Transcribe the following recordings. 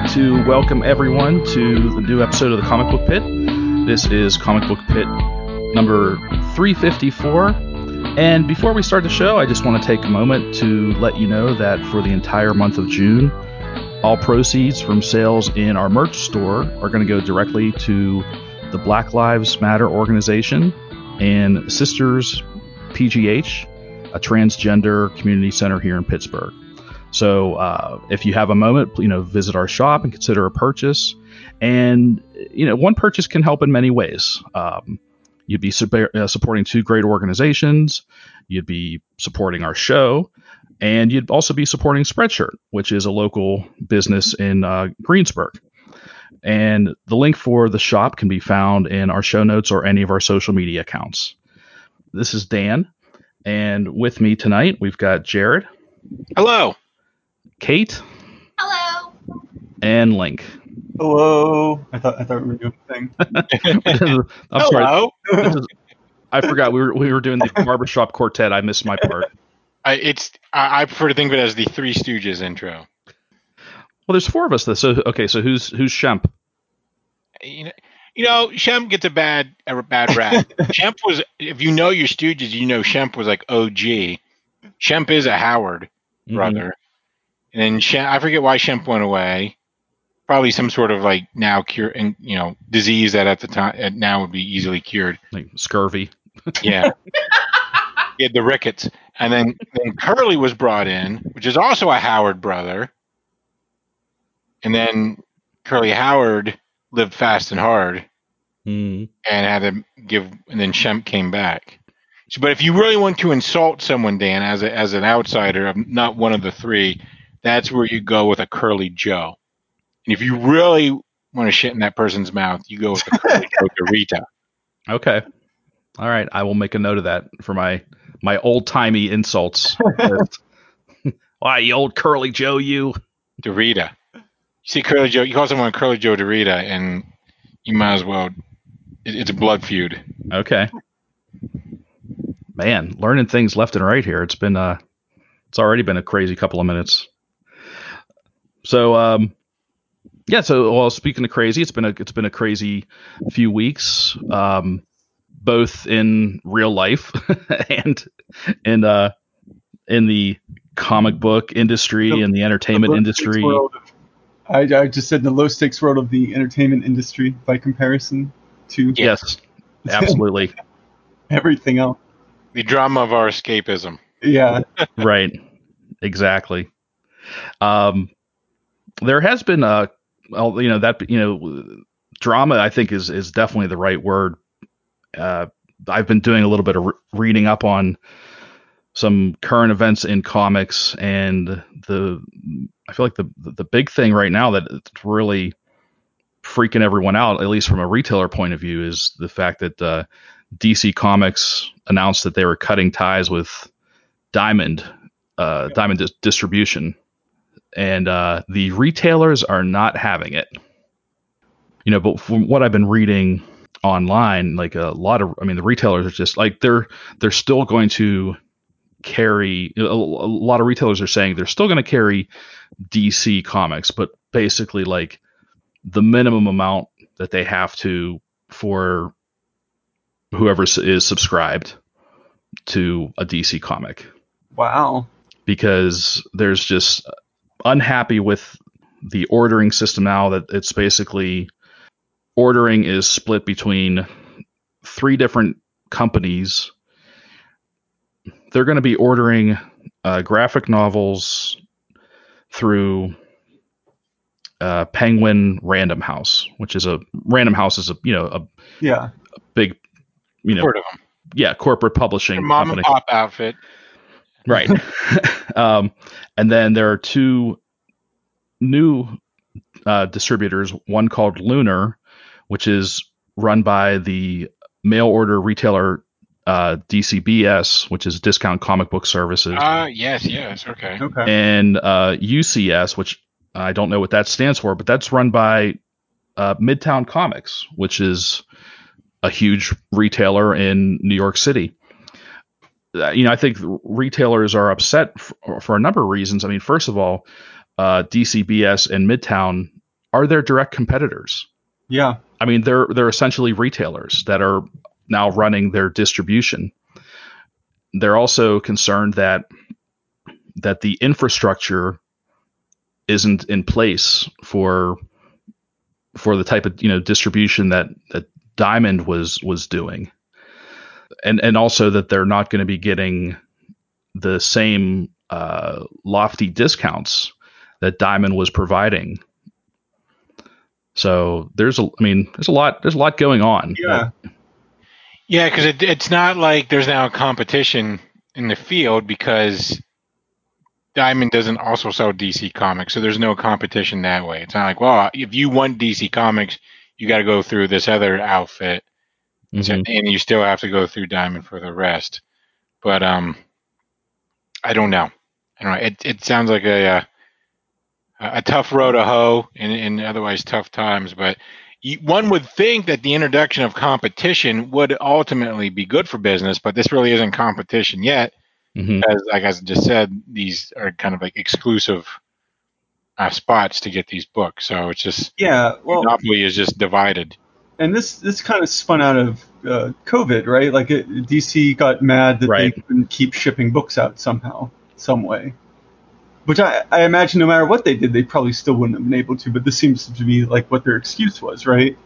Like to welcome everyone to the new episode of the Comic Book Pit. This is Comic Book Pit number 354. And before we start the show, I just want to take a moment to let you know that for the entire month of June, all proceeds from sales in our merch store are going to go directly to the Black Lives Matter organization and Sisters PGH, a transgender community center here in Pittsburgh. So uh, if you have a moment, you know, visit our shop and consider a purchase. And you know, one purchase can help in many ways. Um, you'd be sup- uh, supporting two great organizations. You'd be supporting our show, and you'd also be supporting Spreadshirt, which is a local business in uh, Greensburg. And the link for the shop can be found in our show notes or any of our social media accounts. This is Dan, and with me tonight we've got Jared, Hello. Kate, Hello. and Link. Hello. I thought I thought we were doing a thing. I'm sorry. Hello. This is- I forgot we were we were doing the barbershop quartet. I missed my part. I, it's I, I prefer to think of it as the Three Stooges intro. Well, there's four of us. Though. So okay, so who's who's Shemp? You know, you know, Shemp gets a bad a bad rap. Shemp was, if you know your Stooges, you know Shemp was like OG. Shemp is a Howard mm-hmm. brother, and then Shemp, I forget why Shemp went away. Probably some sort of like now cure and you know disease that at the time now would be easily cured. Like scurvy. Yeah. he had the rickets. And then, then Curly was brought in, which is also a Howard brother. And then Curly Howard lived fast and hard Mm. and had to give and then Shemp came back. So but if you really want to insult someone, Dan, as a, as an outsider of not one of the three, that's where you go with a Curly Joe. And if you really want to shit in that person's mouth, you go with a Curly Joe DeRita. Okay. All right. I will make a note of that for my my old timey insults. Why, you old curly Joe, you? DeRita. You see Curly Joe, you call someone Curly Joe Dorita, and you might as well. It, it's a blood feud. Okay. Man, learning things left and right here. It's been uh, it's already been a crazy couple of minutes. So um, yeah. So well, speaking of crazy, it's been a it's been a crazy few weeks. Um, both in real life and in uh in the comic book industry The- and the entertainment The industry. of- I, I just said the low stakes world of the entertainment industry by comparison to Yes, absolutely. everything else. The drama of our escapism. Yeah. right. Exactly. Um, there has been a, well, you know, that, you know, drama, I think is, is definitely the right word. Uh, I've been doing a little bit of re- reading up on some current events in comics and the, I feel like the, the big thing right now that it's really freaking everyone out, at least from a retailer point of view, is the fact that, uh, DC Comics announced that they were cutting ties with Diamond, uh, Diamond dis- Distribution, and uh, the retailers are not having it. You know, but from what I've been reading online, like a lot of, I mean, the retailers are just like they're they're still going to carry. A, a lot of retailers are saying they're still going to carry DC Comics, but basically like the minimum amount that they have to for whoever is subscribed to a DC comic Wow. because there's just unhappy with the ordering system now that it's basically ordering is split between three different companies. They're going to be ordering uh, graphic novels through uh, Penguin Random House, which is a Random House is a you know a Yeah. big you know, Sort of yeah, corporate publishing Their mom company. and pop outfit. Right. um, and then there are two new uh, distributors, one called Lunar, which is run by the mail order retailer uh, DCBS, which is Discount Comic Book Services, Ah, yes, yes, okay. Okay. and uh, UCS, which I don't know what that stands for, but that's run by uh, Midtown Comics, which is a huge retailer in New York City. You know, I think retailers are upset f- for a number of reasons. I mean, first of all, uh, DCBS and Midtown are their direct competitors. Yeah. I mean, they're they're essentially retailers that are now running their distribution. They're also concerned that that the infrastructure isn't in place for for the type of you know distribution that that Diamond was was doing, and and also that they're not going to be getting the same uh, lofty discounts that Diamond was providing. So there's a, I mean, there's a lot, there's a lot going on. Yeah. Yeah, because it, it's not like there's now a competition in the field because Diamond doesn't also sell DC Comics, so there's no competition that way. It's not like, well, if you want DC Comics, you got to go through this other outfit, so- Mhm. and you still have to go through Diamond for the rest. But um, I don't know. I don't know. It it sounds like a uh, a tough road to hoe in, in otherwise tough times, but one would think that the introduction of competition would ultimately be good for business, but this really isn't competition yet, Mhm. because, like I just said, these are kind of like exclusive uh, spots to get these books. So it's just Yeah. Well, monopoly is just divided. And this this kind of spun out of uh, COVID, right? Like it, DC got mad that Right. they couldn't keep shipping books out somehow, some way. Which I, I imagine no matter what they did, they probably still wouldn't have been able to. But this seems to be like what their excuse was, right?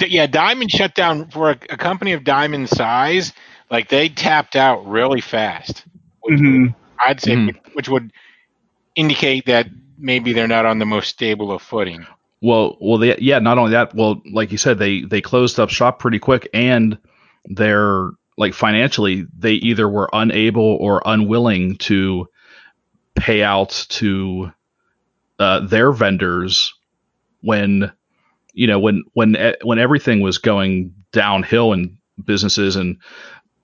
Yeah, Diamond shut down for a, a company of Diamond size. Like they tapped out really fast. Which Mhm. I'd say, Mhm. which, which would indicate that maybe they're not on the most stable of footing. Well, well, they, yeah. Not only that, well, like you said, they they closed up shop pretty quick, and they're like financially, they either were unable or unwilling to pay out to uh, their vendors when you know when when when everything was going downhill in businesses and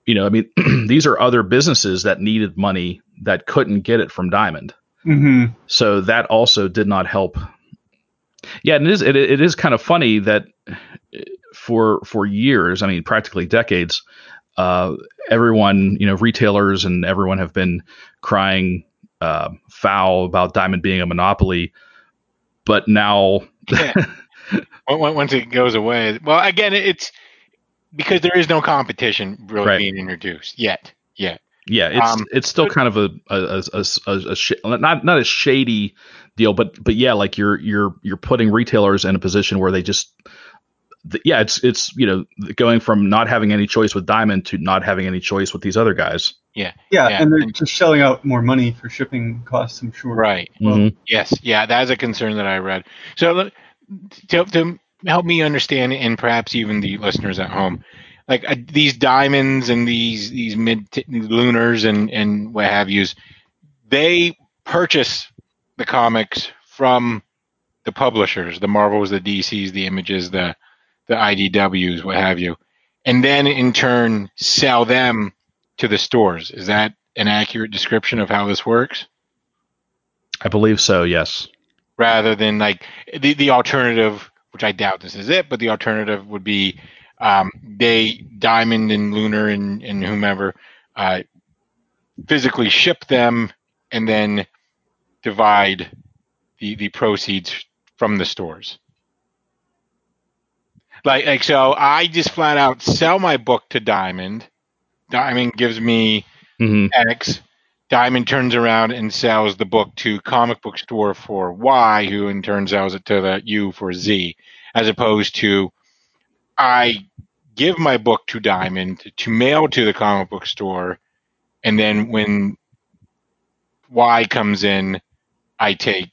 you know i mean these are other businesses that needed money that couldn't get it from diamond hmm so that also did not help yeah and it is it, it is kind of funny that for for years i mean practically decades uh, everyone you know retailers and everyone have been crying uh, foul about diamond being a monopoly but now Yeah. Once- it goes away. Well, again, it's because there is no competition really Right. being introduced yet. Yet. yeah it's Um, it's still kind of a a, a, a, a, a sh- not not a shady deal but but yeah like you're you're you're putting retailers in a position where they just th- yeah it's it's you know going from not having any choice with diamond to not having any choice with these other guys Yeah, Yeah, and they're and- just shelling out more money for shipping costs. I'm sure. Right. Well, Mhm. Yes. Yeah, that's a concern that I read. So to, to help me understand, and perhaps even the listeners at home, like uh, these diamonds and these these mid t- lunars and and what have yous, they purchase the comics from the publishers, the Marvels, the DCs, the Images, the the IDWs, what have you, and then in turn sell them to the stores. Is that an accurate description of how this works? i believe so yes rather than like the the alternative, which I doubt this is it, but the alternative would be um, they Diamond and Lunar and, and whomever uh, physically ship them and then divide the the proceeds from the stores. Like like so, I just flat out sell my book to Diamond. Diamond gives me hmm X, Diamond turns around and sells the book to comic book store for Y, who in turn sells it to the U for Z, as opposed to I give my book to Diamond to mail to the comic book store, and then when Y comes in, I take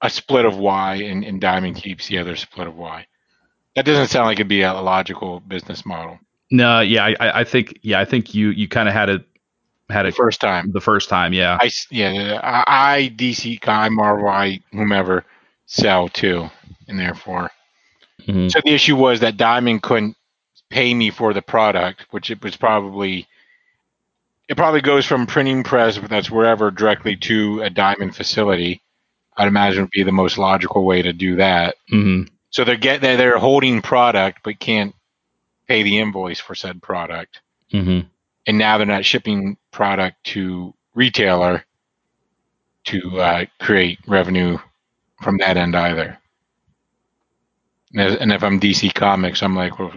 a split of Y, and, and Diamond keeps the other split of Y. That doesn't sound like it'd be a logical business model. No, yeah, I, I think yeah, I think you you kind of had it had it first time. the first time, yeah. I yeah, I, I DC, I Marvel, I whomever sell too, and therefore, Mhm. so the issue was that Diamond couldn't pay me for the product, which it was probably. It probably goes from printing press, but that's wherever directly to a Diamond facility. I'd imagine would be the most logical way to do that. Mhm. So they're get they're, they're holding product but can't pay the invoice for said product, Mhm. and now they're not shipping product to retailer to uh, create revenue from that end either. And if, and if I'm DC Comics, I'm like, well,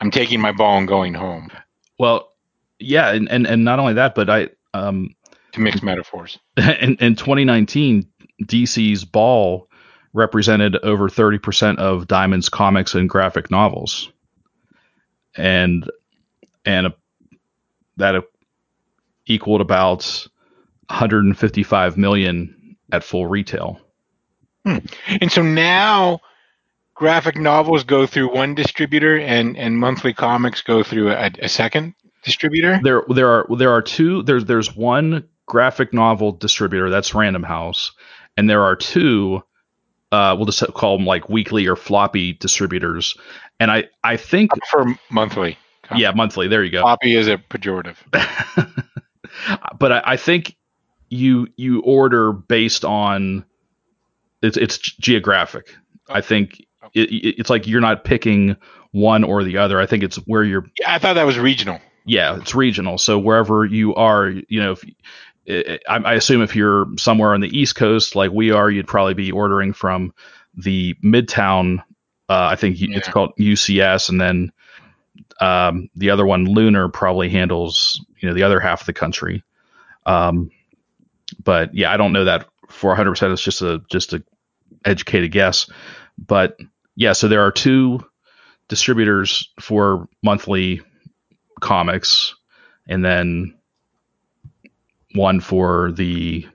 I'm taking my ball and going home. Well, yeah, and, and and not only that, but I um To mix metaphors. in, in 2019, DC's Ball represented over 30% of Diamond's comics and graphic novels, and and that equaled about 155 million at full retail. And so now graphic novels go through one distributor and, and monthly comics go through a, a second distributor. There there are there are two there's there's one graphic novel distributor that's Random House, and there are two uh, we'll just call them like weekly or floppy distributors. And I I think For monthly. yeah monthly there you go. Floppy is a pejorative. but I, I think you you order based on it's it's geographic. I think it, it, it's like you're not picking one or the other. I think it's where you're. Yeah, I thought that was regional. Yeah, it's regional. So wherever you are, you know, if I, I assume if you're somewhere on the East Coast like we are, you'd probably be ordering from the Midtown. Uh, I think it's called UCS, and then um, the other one, Lunar, probably handles you know the other half of the country. Um, but yeah, I don't know that for 100. percent It's just a just a educated guess. But yeah, so there are two distributors for monthly comics, and then one for the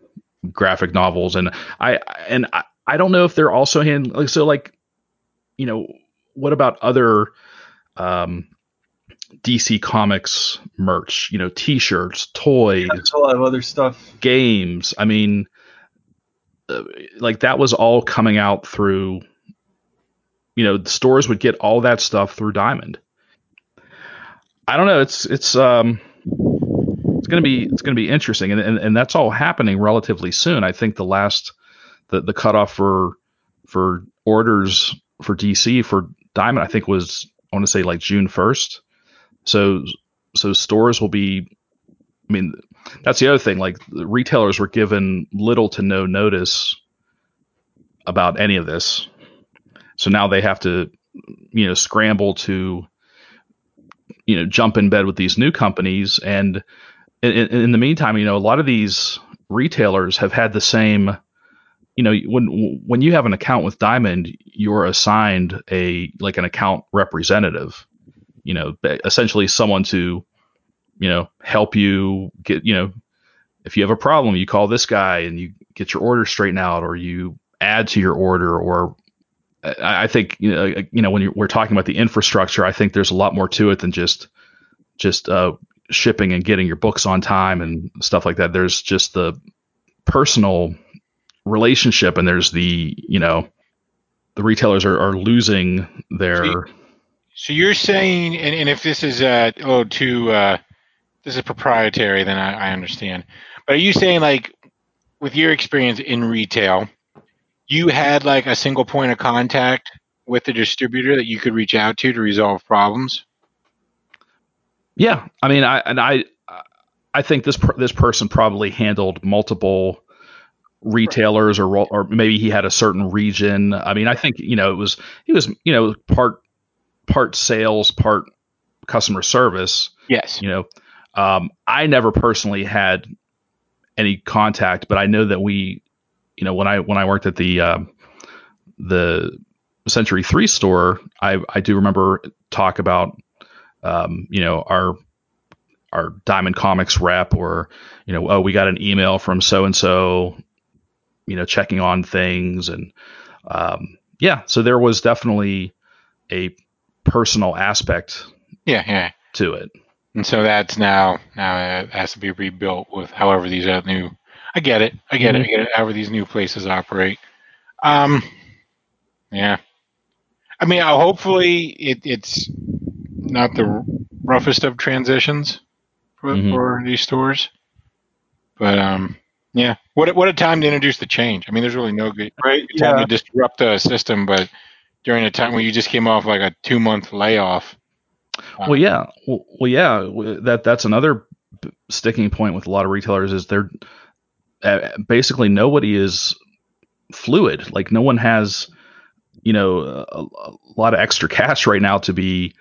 graphic novels. And I and I, I don't know if they're also hand like so like you know what about other um, DC Comics merch? You know, T-shirts, toys, a lot of other stuff. games. I mean, uh, like that was all coming out through. You know, the stores would get all that stuff through Diamond. I don't know. It's it's um it's gonna be it's gonna be interesting, and and, and that's all happening relatively soon. I think the last the the cutoff for for orders for DC for Diamond, I think was I want to say like June first. So so stores will be. I mean, that's the other thing. Like the retailers were given little to no notice about any of this, so now they have to, you know, scramble to, you know, jump in bed with these new companies. And in, in, the meantime, you know, a lot of these retailers have had the same. You know, when when you have an account with Diamond, you're assigned a like an account representative. You know, essentially someone to you know, help you get, you know, if you have a problem, you call this guy and you get your order straightened out, or you add to your order, or I, think you know, you know, when we're talking about the infrastructure, I think there's a lot more to it than just just uh, shipping and getting your books on time and stuff like that. There's just the personal relationship, and there's the you know, the retailers are, are losing their. So you're saying, and, and if this is uh, oh too, uh, this is proprietary, then I, I understand. But are you saying like, with your experience in retail, you had like a single point of contact with the distributor that you could reach out to to resolve problems? Yeah, I mean, I and I, I think this per, this person probably handled multiple retailers, or or maybe he had a certain region. I mean, I think you know it was he was you know part part sales, part customer service. Yes. You know, um, I never personally had any contact, but I know that we, you know, when I when I worked at the um, the Century Three store, I I do remember talk about um, you know our our Diamond Comics rep, or you know, oh, we got an email from so and so, you know, checking on things, and um, yeah, so there was definitely a personal aspect Yeah, yeah. to to it. And so that's now now it has to be rebuilt with however these new. I get it. I get it. I get it. However these new places operate. Um, yeah. I mean, uh, hopefully it, it's not the roughest of transitions for, Mhm. for these stores. But um, yeah. What a- what a time to introduce the change. I mean, there's really no good Right? time Yeah. to disrupt the system, but during a time when you just came off like a two month layoff. Well, yeah, well, well, yeah. That that's another sticking point with a lot of retailers is they're uh, basically nobody is fluid. Like no one has, you know, a, a lot of extra cash right now to be,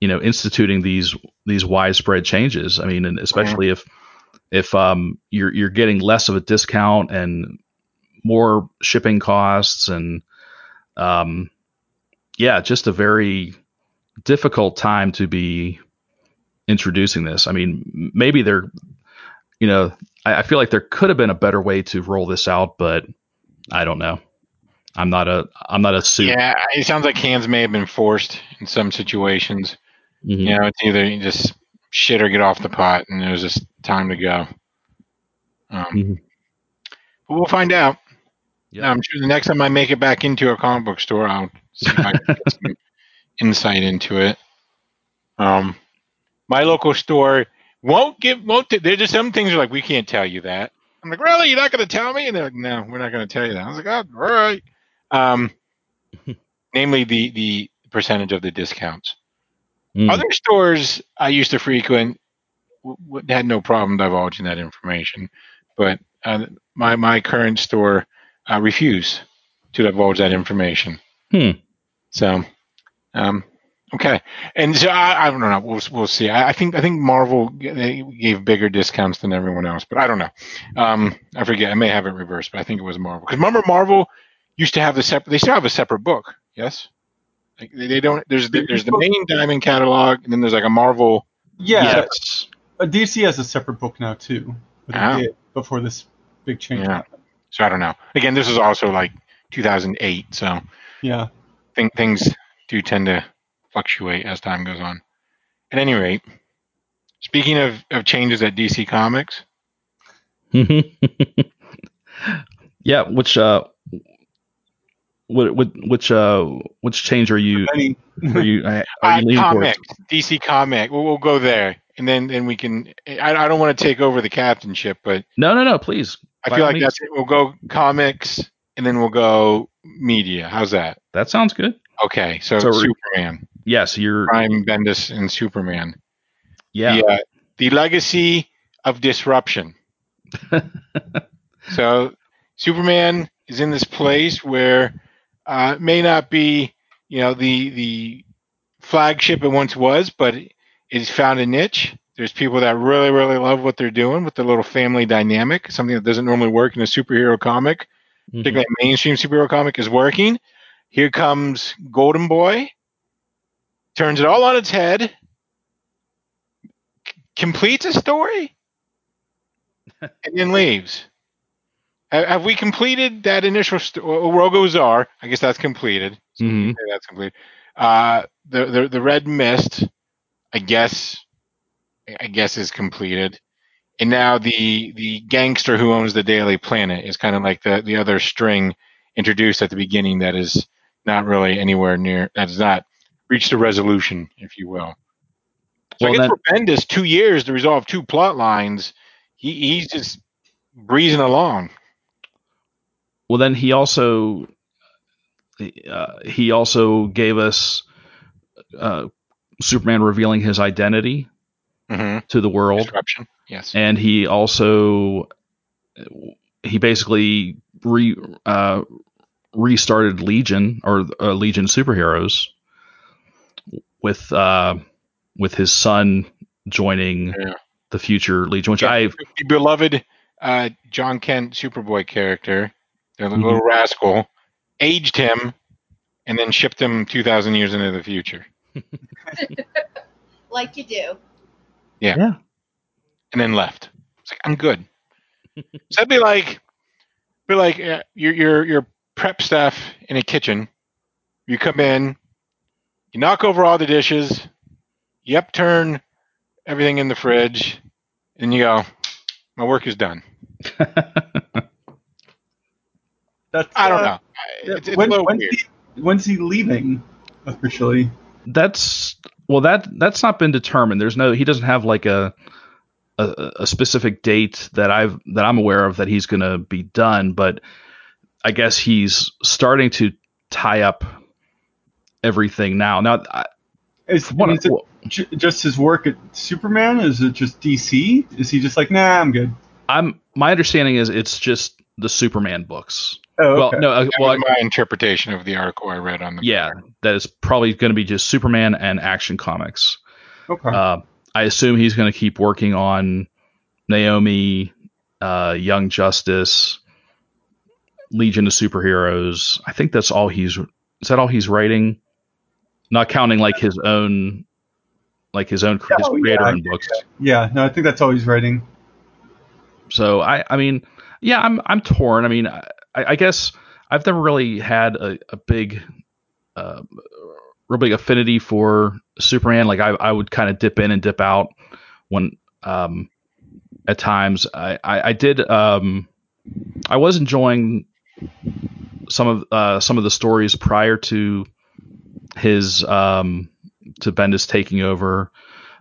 you know, instituting these these widespread changes. I mean, and especially if if um you're you're getting less of a discount and more shipping costs and um yeah, just a very difficult time to be introducing this. I mean, maybe they're you know, I, I feel like there could have been a better way to roll this out, but I don't know. I'm not a I'm not a suit. Yeah, it sounds like hands may have been forced in some situations. Mhm. You know, it's either you just shit or get off the pot, and it was just time to go. Um, Mhm. But we'll find out. Yeah. I'm sure the next time I make it back into a comic book store, I'll see if I can get some insight into it. Um, my local store won't give won't. T- there's just some things are like we can't tell you that. I'm like, really? You're not going to tell me? And they're like, no, we're not going to tell you that. I was like, oh, all right. Um, namely the the percentage of the discounts. Mm. Other stores I used to frequent w- w- had no problem divulging that information, but uh, my my current store uh, refused to divulge that information. Hmm. So, um, okay, and so I, I don't know. We'll we'll see. I, I think I think Marvel they gave bigger discounts than everyone else, but I don't know. Um, I forget. I may have it reversed, but I think it was Marvel. Because remember, Marvel used to have the separate. They still have a separate book. Yes. Like they, they don't. There's the, there's the main Diamond catalog, and then there's like a Marvel. Yeah. yes. DC has a separate book now too. But Oh. did before this big change Yeah. happened. So I don't know. Again, this is also like 2008, so Yeah. think things do tend to fluctuate as time goes on. At any rate, speaking of, of changes at DC Comics, yeah. Which uh, what, what, which uh, which change are you are you are uh, you leaning towards? comics, DC Comic, we'll, we'll go there, and then then we can. I, I don't want to take over the captainship, but No, no, no. Please. I feel like means. that's it. We'll go comics, and then we'll go media. How's that? That sounds good. Okay, so, So Superman, Yes, you're. Prime Bendis, and Superman. Yeah. the, uh, the legacy of disruption. so Superman is in this place where uh, it may not be, you know, the the flagship it once was, but it's found a niche. There's people that really, really love what they're doing with the little family dynamic, something that doesn't normally work in a superhero comic, Mhm. particularly a mainstream superhero comic, is working. Here comes Golden Boy, turns it all on its head, c- completes a story, and then leaves. Ha- Have we completed that initial st- well, Rogol Zaar? I guess that's completed. So Mhm. that's complete. Uh, the, the the Red Mist, I guess, I guess is completed. And now the the gangster who owns the Daily Planet is kind of like the the other string introduced at the beginning that is not really anywhere near that has not reached a resolution, if you will. So Well, I guess then- for Bendis, two years to resolve two plot lines, he, he's just breezing along. Well, then he also uh, he also gave us uh, Superman revealing his identity Mm-hmm. to the world, Disruption, yes. and he also he basically re uh, restarted Legion or uh, Legion superheroes with uh, with his son joining Yeah. the future Legion, which Yeah. I the beloved uh, Jon Kent Superboy character, the Mhm. little rascal, aged him, and then shipped him two thousand years into the future, like you do. Yeah. yeah. And then left. It's like I'm good. so that'd be like, be like uh, your your your prep staff in a kitchen. You come in, you knock over all the dishes, you upturn everything in the fridge, and you go, my work is done. That's I don't uh, know. It's, it's when- a when's, weird. he, when's he leaving officially? That's well that that's not been determined. There's no he doesn't have like a a, a specific date that I've that I'm aware of that he's going to be done, but I guess he's starting to tie up everything now. Now I- Is, what, is it j- just his work at Superman? Is it just DC? Is he just like, nah, I'm good? I'm my understanding is it's just the Superman books. Oh, Well, okay. no, uh, That well, was my interpretation of the article I read on the. yeah, that is probably going to be just Superman and Action Comics. okay. Uh, I assume he's going to keep working on Naomi, uh, Young Justice, Legion of Superheroes. I think that's all he's. Is that all he's writing? Not counting like his own, like his own his Oh, creator yeah, books. yeah, no, I think that's all he's writing. So I, I mean, yeah, I'm, I'm torn. I mean, I, I guess I've never really had a, a big, uh, real big affinity for Superman. Like I, I would kind of dip in and dip out when, um, at times I, I, I did, um, I was enjoying some of, uh, some of the stories prior to his, um, to Bendis taking over.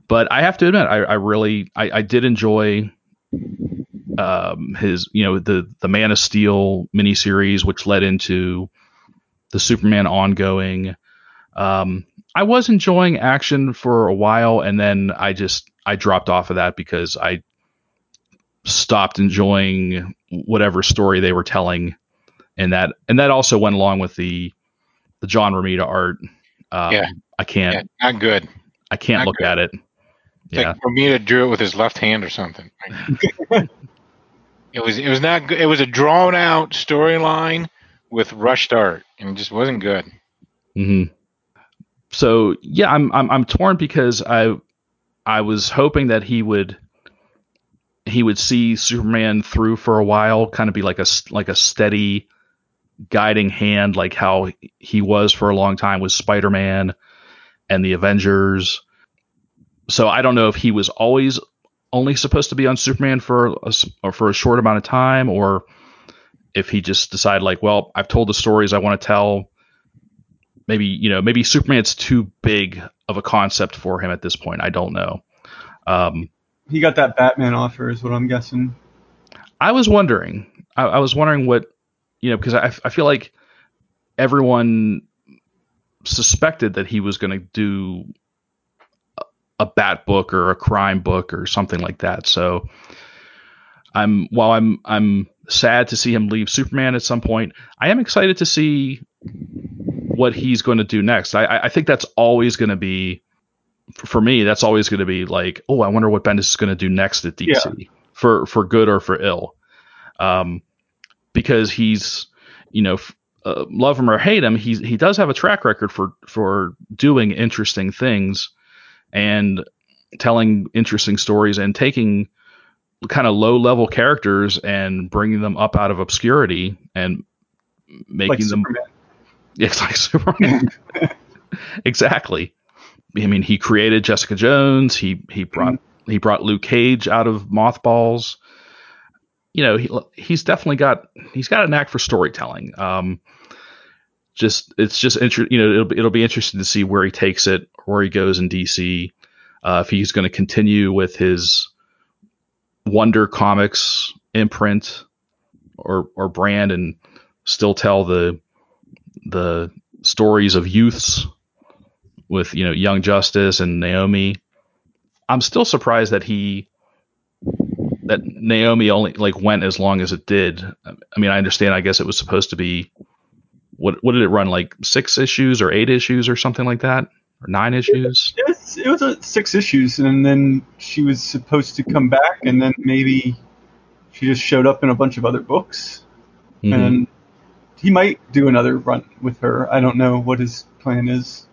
But I have to admit, I, I really, I, I did enjoy um, his you know the the Man of Steel miniseries, which led into the Superman ongoing. Um, I was enjoying action for a while, and then I just I dropped off of that because I stopped enjoying whatever story they were telling, and that and that also went along with the the John Romita art. Um, Yeah. I can't Yeah, not good. I can't not look good. at it. It's Yeah. like Romita drew it with his left hand or something. it was it was not good. It was a drawn out storyline with rushed art, and it just wasn't good. hmm So yeah, I'm I'm I'm torn because I I was hoping that he would he would see Superman through for a while, kind of be like a like a steady guiding hand, like how he was for a long time with Spider-Man and the Avengers. So I don't know if he was always only supposed to be on Superman for a, for a short amount of time, or if he just decided like, well, I've told the stories I want to tell maybe you know maybe Superman's too big of a concept for him at this point. I don't know. Um, He got that Batman offer, is what I'm guessing. I was wondering. I, I was wondering what you know because I, I feel like everyone suspected that he was going to do a, a bat book or a crime book or something like that. So I'm while I'm I'm sad to see him leave Superman at some point. I am excited to see what he's going to do next. I, I I think that's always going to be for me. That's always going to be like, oh, I wonder what Bendis is going to do next at DC for for good or for ill. Um, because he's you know f- uh, love him or hate him, he he does have a track record for for doing interesting things and telling interesting stories and taking kind of low level characters and bringing them up out of obscurity and making Like them Superman. it's like Superman. exactly. I mean, he created Jessica Jones. He he brought he brought Luke Cage out of mothballs. You know, he he's definitely got he's got a knack for storytelling. Um, just it's just inter- you know it'll be, it'll be interesting to see where he takes it, where he goes in DC. Uh, if he's going to continue with his Wonder Comics imprint or or brand and still tell the the stories of youths with you know Young Justice and Naomi. I'm still surprised that he that Naomi only like went as long as it did. I mean, I understand. I guess it was supposed to be what what did it run like six issues or eight issues or something like that or nine issues? It's, it was uh, six issues, and then she was supposed to come back, and then maybe she just showed up in a bunch of other books, Mhm. and he might do another run with her. I don't know what his plan is.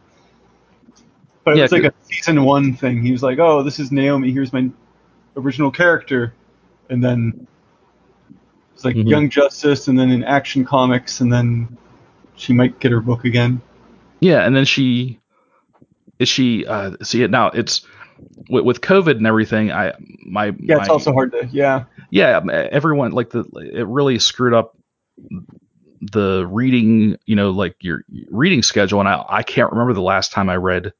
But it Yeah, was like a season one thing. He was like, "Oh, this is Naomi. Here's my original character," and then it's like Mhm. Young Justice, and then in Action Comics, and then she might get her book again. Yeah, and then she is she uh see it now it's with, with COVID and everything, I my Yeah, it's my- also hard to. Yeah. yeah everyone like the it really screwed up the reading you know like your reading schedule and I, I can't remember the last time i read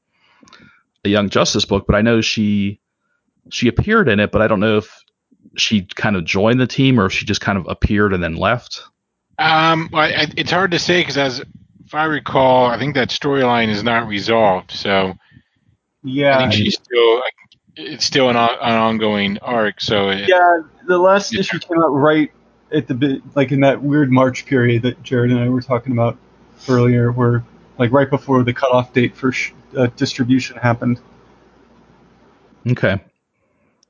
a young justice book but i know she she appeared in it but i don't know if she kind of joined the team or if she just kind of appeared and then left Um, well, I, it's hard to say because, as if I recall, I think that storyline is not resolved. So I Yeah. think she's still it's still an, on- an ongoing arc. So it, Yeah, the last Yeah. issue came out right at the bit, like in that weird March period that Jared and I were talking about earlier, where like right before the cutoff date for sh- uh, distribution happened. okay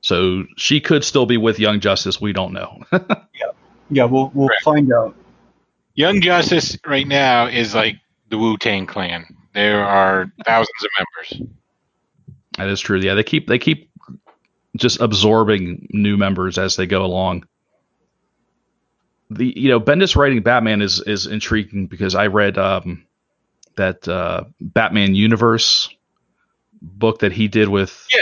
so she could still be with young justice we don't know Yeah, yeah, we'll we'll Correct. find out. Young Justice right now is like the Wu Tang Clan. There are thousands of members. that is true yeah they keep they keep just absorbing new members as they go along the you know Bendis writing Batman is is intriguing because I read um, that uh, Batman Universe book that he did with Yeah.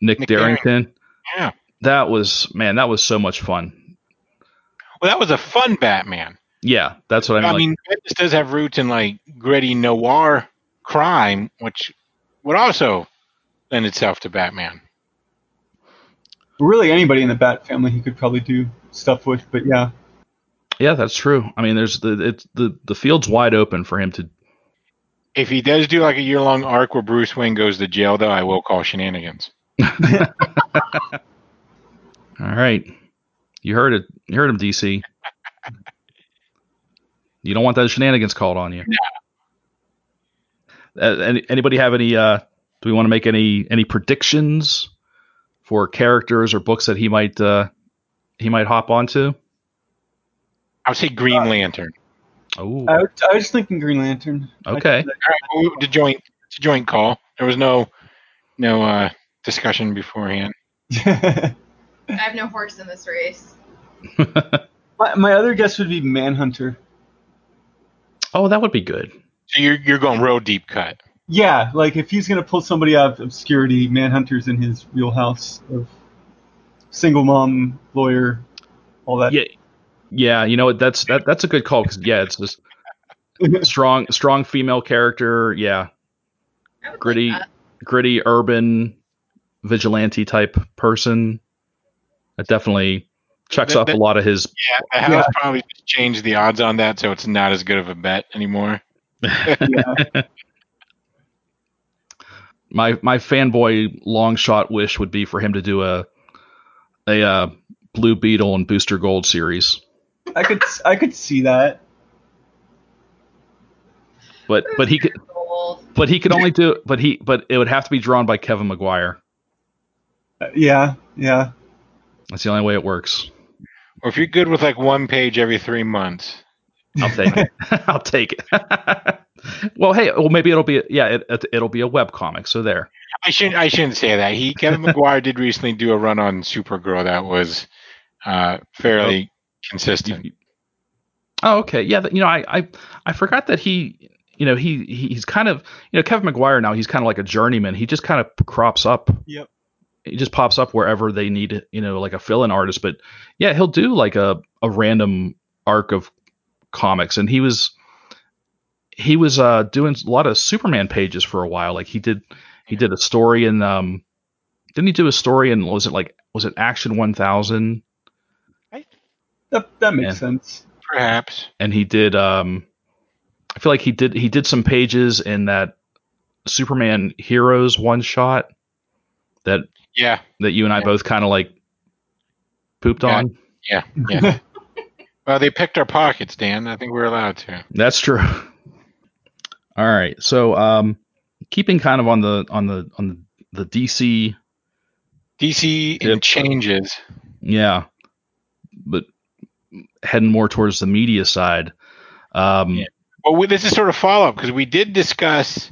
Nick, Nick Derington. Yeah. That was man, that was so much fun. Well, that was a fun Batman. Yeah, that's what I mean. I mean. mean, Bendis does have roots in like gritty noir crime, which would also lend itself to Batman. Really, anybody in the Bat family he could probably do stuff with, but yeah, yeah, that's true. I mean, there's the it's the the field's wide open for him to. If he does do like a year long arc where Bruce Wayne goes to jail, though, I will call shenanigans. All right, you heard it. You heard him, DC. You don't want those shenanigans called on you. Uh, any, anybody have any? Uh, do we want to make any any predictions for characters or books that he might uh, he might hop onto? I would say Green Lantern. Oh, I, was- I was thinking Green Lantern. I Okay. think All right, well, the joint, it's a joint call. There was no, no uh, discussion beforehand. I have no horse in this race. my, my other guess would be Manhunter. oh, that would be good. So you're you're going real deep cut. Yeah, like if he's gonna pull somebody out of obscurity, Manhunter's in his wheelhouse of single mom, lawyer, all that. Yeah, yeah. You know what? That's that that's a good call because yeah, it's just strong strong female character. Yeah, Gritty. Like gritty urban vigilante type person. That definitely checks That- off that- a lot of his. Yeah, the house probably changed the odds on that, so it's not as good of a bet anymore. My my fanboy long shot wish would be for him to do a a uh, Blue Beetle and Booster Gold series, I could I could see that. but but he could but he could only do but he but it would have to be drawn by Kevin Maguire. Uh, Yeah, yeah. That's the only way it works. Or if you're good with like one page every three months, I'll take it. I'll take it. well, hey, well maybe it'll be yeah, it, it, it'll be a web comic. So there. I shouldn't I shouldn't say that. He Kevin Maguire did recently do a run on Supergirl that was uh, fairly consistent. You- Oh, okay. Yeah, you know, I, I I forgot that he, you know, he he's kind of, you know, Kevin Maguire now. He's kind of like a journeyman. He just kind of crops up. Yep. He just pops up wherever they need, you know, like a fill-in artist. But yeah, he'll do like a a random arc of comics, and he was he was uh doing a lot of Superman pages for a while. Like he did he did a story in um didn't he do a story in was it like was it Action 1000? That that makes Yeah. sense. Perhaps. and he did um I feel like he did he did some pages in that Superman Heroes one shot that Yeah, that you and I Yeah. both kind of like pooped Yeah. on. yeah, yeah. well, they picked our pockets, Dan. I think we're allowed to. That's true. All right. So um keeping kind of on the on the on the, the DC DC Yep. and changes. yeah, but heading more towards the media side. Um Yeah. Well, we, this is sort of follow up because we did discuss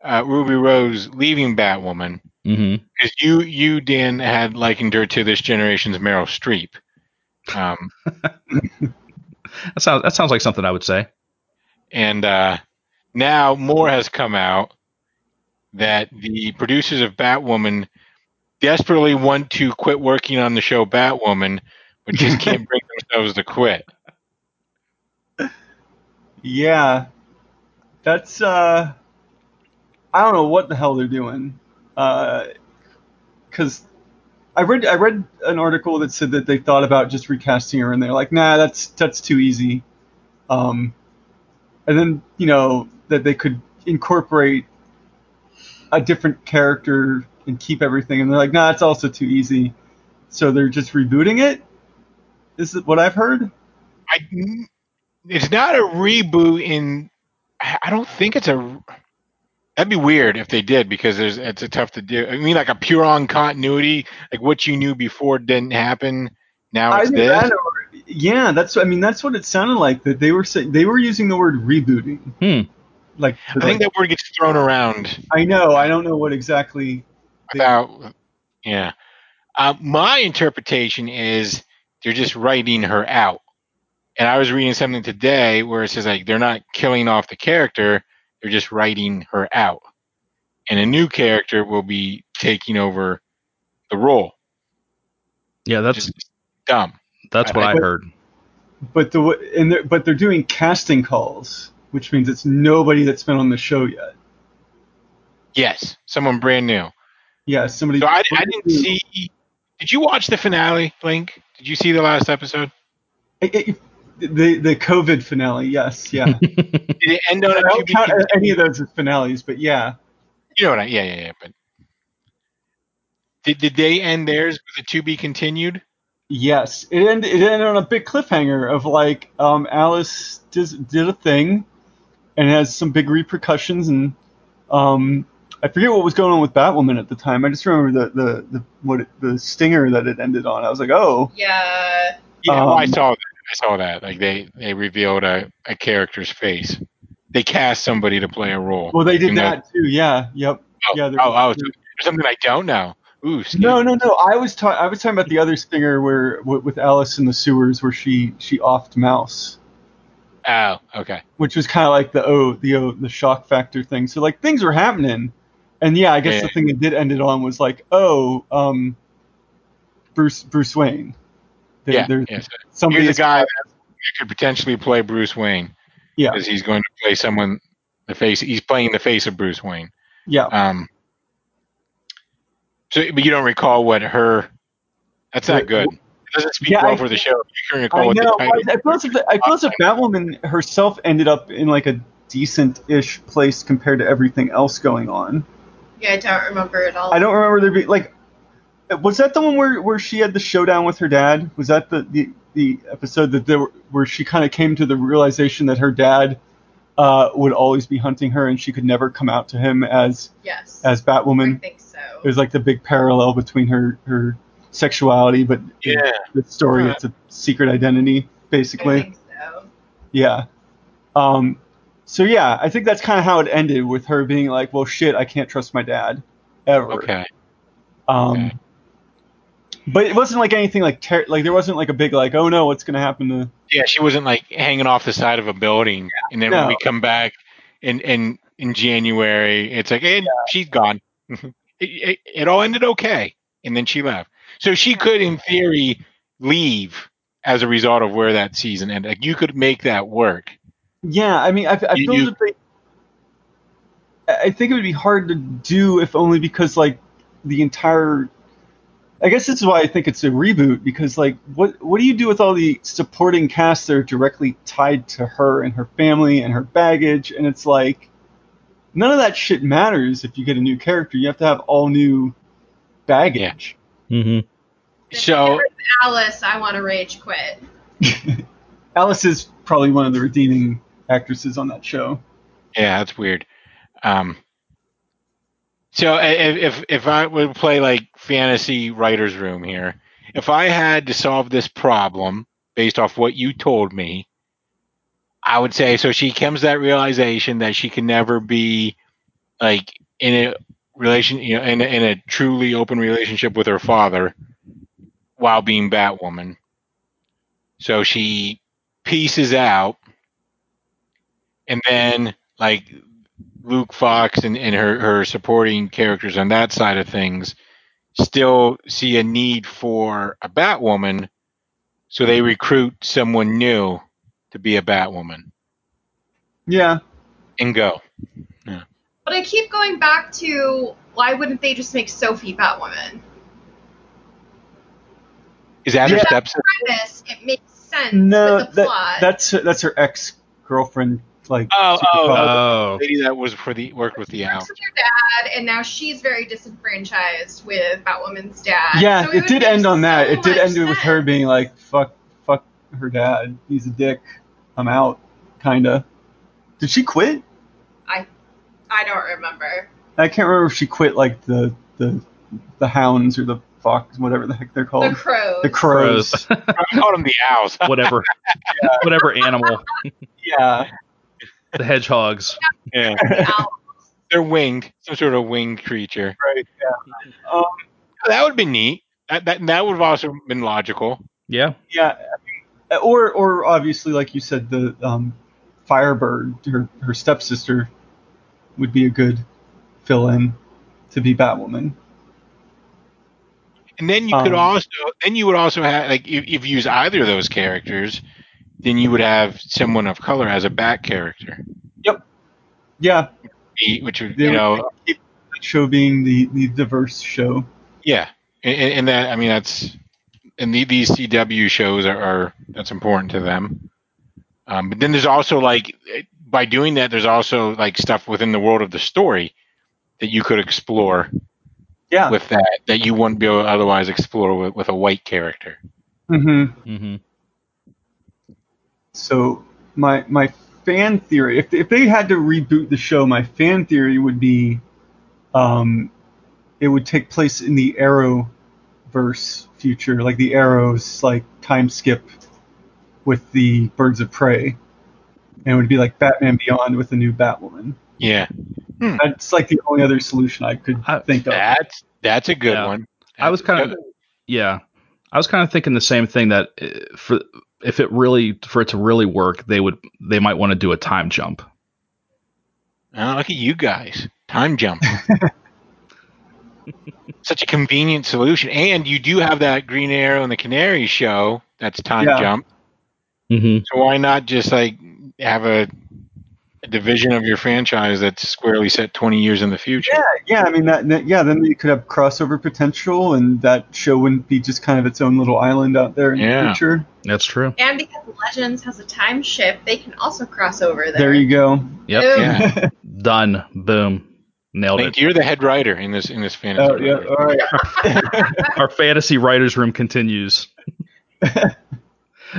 uh, Ruby Rose leaving Batwoman mhm. because you, you Dan, had likened her to this generation's Meryl Streep. Um, That sounds that sounds like something I would say. and uh, now more has come out that the producers of Batwoman desperately want to quit working on the show Batwoman, but just can't bring themselves to quit. Yeah, that's uh, I don't know what the hell they're doing, because I read I read an article that said that they thought about just recasting her, and they're like, nah, that's that's too easy. Um, and then you know that they could incorporate a different character and keep everything, and they're like, nah, it's also too easy. So they're just rebooting it. Is what I've heard? I, it's not a reboot in. I don't think it's a. That'd be weird if they did because there's it's a tough to do. I mean, like a pure on continuity, like what you knew before didn't happen. Now it's I this. I know. Yeah, that's I mean that's what it sounded like that they were saying they were using the word rebooting. Hmm. Like I think that word gets thrown around I know I don't know what exactly. they- Yeah. Uh, my interpretation is they're just writing her out. And I was reading something today where it says like they're not killing off the character, they're just writing her out. And a new character will be taking over the role. Yeah, that's Just dumb. that's what I- I heard. But the and they're, but they're doing casting calls, which means it's nobody that's been on the show yet. Yes, someone brand new. Yeah, somebody. So I, I didn't see. Did you watch the finale, Link? Did you see the last episode? It- it- the the COVID finale. Yes, yeah. Did it end on I a don't count continued? any of those as finales, but yeah. You know what I? Yeah, yeah, yeah. But did did they end theirs with a to be continued? Yes, it ended. It ended on a big cliffhanger of like um, Alice does, did a thing, and it has some big repercussions. And um, I forget what was going on with Batwoman at the time. I just remember the the, the what it, the stinger that it ended on. I was like, oh, Yeah. Yeah, well, I Um, saw that. I saw that. Like they they revealed a, a character's face. They cast somebody to play a role. well, they did You know- that too. Yeah, yep. Oh, yeah, oh, oh, something I don't know. Ooh. No, no, no. I was talking. I was talking about the other stinger where with Alice in the sewers where she she offed Mouse, Oh, okay. which was kind of like the oh the oh the shock factor thing. So like things were happening, and yeah, I guess Yeah. the thing that did end it on was like oh um Bruce Bruce Wayne. There, yeah, there's yes. somebody Here's a guy that could potentially play Bruce Wayne Yeah, because he's going to play someone the face. He's playing the face of Bruce Wayne. yeah. Um. So, but you don't recall what her? That's not good. It doesn't speak Yeah, well I- for the show. You can recall I what know. the I, title. I feel as if the, I feel as if Batwoman herself ended up in like a decent-ish place compared to everything else going on. Yeah, I don't remember it all. I don't remember there being like. Was that the one where, where she had the showdown with her dad? Was that the the, the episode that there were, where she kind of came to the realization that her dad uh, would always be hunting her and she could never come out to him as Yes. as Batwoman? I think so. It was like the big parallel between her her sexuality, but Yeah. the story Huh. it's a secret identity basically. I basically. think so. Yeah. Um, so yeah, I think that's kind of how it ended with her being like, "Well, shit, I can't trust my dad ever." Okay. Um, Okay. But it wasn't like anything like ter- like there wasn't like a big like, "Oh no, what's gonna happen to?" Yeah, she wasn't like hanging off the side of a building, and then when No. we come back in in in January, it's like, and she's gone. it, it, it all ended okay, and then she left. So she could, in theory, leave as a result of where that season ended. Like you could make that work. Yeah, I mean, I, I You- feel you- that they. I I think it would be hard to do if only because like the entire. I guess this is why I think it's a reboot because like what what do you do with all the supporting cast that are directly tied to her and her family and her baggage and it's like none of that shit matters if you get a new character you have to have all new baggage. hmm If So Alice, I want to rage quit. Alice is probably one of the redeeming actresses on that show. yeah, that's weird. Um, so if if I would play like fantasy writers room here, if I had to solve this problem based off what you told me, I would say so. She comes that realization that she can never be like in a relation, you know, in a, in a truly open relationship with her father while being Batwoman. So she pieces out, and then like Luke Fox and, and her, her supporting characters on that side of things still see a need for a Batwoman, so they recruit someone new to be a Batwoman Yeah. and go. Yeah. But I keep going back to why wouldn't they just make Sophie Batwoman? Is that her Yeah. stepsister? Premise, it makes sense No, with the that, plot. that's that's her ex girlfriend. Like. Oh, super oh, cop. Oh, Lady that was for the worked with the owl. Works with her dad, and now she's very disenfranchised with Batwoman's dad. Yeah, So it would did end on that. so It did much end with her being like, "Fuck, fuck her dad. He's a dick. I'm out." Kinda. Did she quit? I I don't remember. I can't remember if she quit like the the the hounds or the fox, whatever the heck they're called. The crows. The crows. crows. I called them the owls. whatever, whatever animal, yeah. The hedgehogs. yeah. The. They're winged, some sort of winged creature. Right. Yeah. Um, That would be neat. That, that, that would have also been logical. Yeah, yeah. Or or obviously, like you said, the um, Firebird, her her stepsister, would be a good fill-in to be Batwoman. And then you could Um, also, then you would also have, like, if, if you use either of those characters, then you would have someone of color as a back character, Yep. Yeah. The- which would, They you would know, keep the show being the the diverse show. yeah. And, and and that, I mean, that's, and the, these CW shows are, are, that's important to them. Um, but then there's also, like, by doing that, there's also, like, stuff within the world of the story that you could explore Yeah. with that, that you wouldn't be able to otherwise explore with, with a white character. Mm hmm Mm hmm So my my fan theory, if if they had to reboot the show, my fan theory would be, um, it would take place in the Arrowverse future, like the Arrows like time skip with the Birds of Prey, and it would be like Batman Beyond with a new Batwoman. Yeah. That's like the only other solution I could I- think of. That's that's a good Yeah. one. I was kind of, yeah, I was kind of thinking the same thing that uh, for if it really for it to really work, they would they might want to do a time jump. Oh, look at you guys. Time jump. Such a convenient solution. And you do have that Green Arrow and the Canary show that's time Yeah. jump. hmm So why not just like have a, a division of your franchise that's squarely set 20 years in the future? Yeah, yeah. I mean that, that. Yeah, then they could have crossover potential, and that show wouldn't be just kind of its own little island out there in Yeah. the future. That's true. And because Legends has a time ship, they can also cross over there. There you go. Yep. Boom. Yeah. Done. Boom. Nailed Like, it. you're the head writer in this in this fantasy. oh yeah. All right. Our fantasy writers room continues.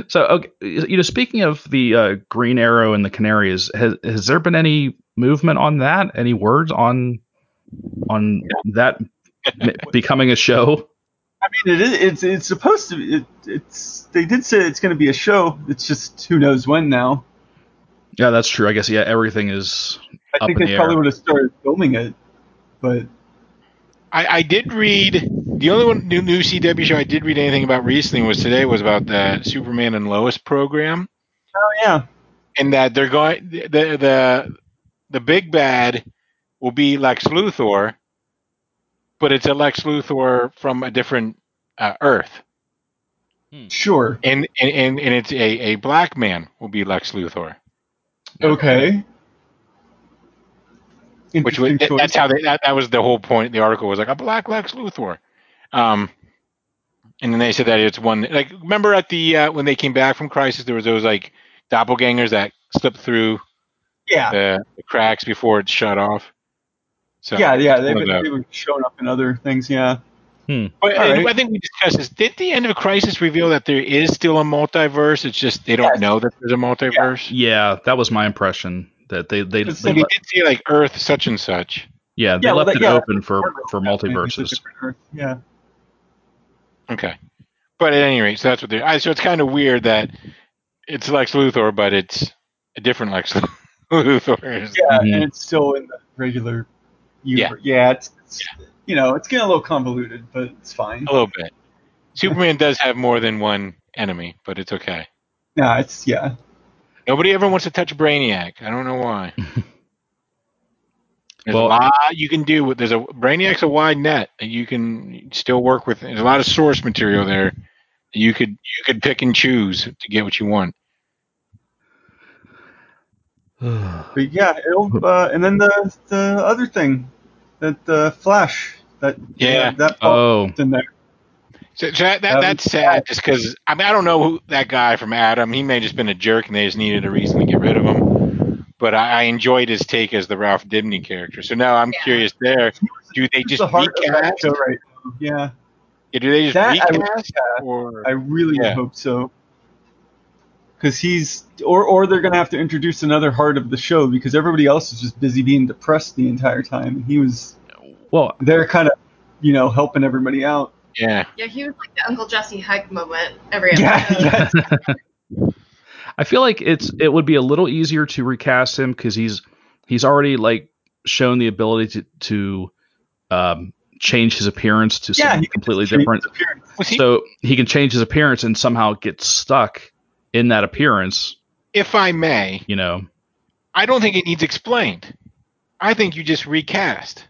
so, okay, you know, speaking of the uh, Green Arrow and the Canaries, has has there been any movement on that? Any words on on that becoming a show? I mean, it is. It's it's supposed to. Be, it, it's. They did say it's going to be a show. It's just who knows when now. Yeah, that's true. I guess yeah, everything is I Up think in they the probably air. would have started filming it, but I, I did read the only one new, new CW show I did read anything about recently was today was about the Superman and Lois program. oh yeah, and that they're going the the the big bad will be Lex Luthor, but it's a Lex Luthor from a different uh, Earth, sure, and and and, and it's a, a black man will be Lex Luthor, okay. which was, Interesting that's how they that, that was the whole point. The article was like a black Lex Luthor, um, and then they said that it's one like remember at the uh, when they came back from Crisis there was those like doppelgangers that slipped through yeah, the, the cracks before it shut off. So yeah, yeah. they've been, were- those. they were showing up in other things. Yeah. Hmm. But and right. I think we discussed this. Did the end of Crisis reveal that there is still a multiverse? It's just they don't Yes. know that there's a multiverse. yeah, that was my impression that they they, It's they Like, let- they did see like Earth such and such. yeah they Yeah, well, left that- it yeah, open for for multiverses. Yeah. Okay, but at any rate, so that's what they're. I, so it's kind of weird that it's Lex Luthor, but it's a different Lex Luthor. Yeah, Mhm. and it's still in the regular universe. Yeah, it's, it's you know it's getting a little convoluted, but it's fine. A little bit. Superman does have more than one enemy, but it's okay. Yeah, it's yeah. Nobody ever wants to touch Brainiac. I don't know why. There's Well- a lot you can do with. There's a Brainiac's a wide net, and you can still work with. There's a lot of source material there. You could you could pick and choose to get what you want. But yeah, it'll, uh, and then the the other thing, that the Flash, that Yeah. that oh, in there. So, so that, that That that's sad, just because I mean I don't know who that guy from Adam. He may have just been a jerk, and they just needed a reason to get rid of him. But I, I enjoyed his take as the Ralph Dibny character. So now I'm Yeah. curious. There, do they just the heart of that recast? show right now. Yeah, Yeah, do they just That I recast? Or I really Yeah. hope so. Because he's, or or they're gonna have to introduce another heart of the show because everybody else is just busy being depressed the entire time, and he was well, they're kind of, you know, helping everybody out. yeah, Yeah, he was like the Uncle Jesse hug moment every episode. Yeah, yeah. I feel like it's it would be a little easier to recast him because he's he's already like shown the ability to to um, change his appearance to yeah, something he completely different. his he? So he can change his appearance and somehow get stuck in that appearance. if I may, You know, I don't think it needs explained. I think you just recast.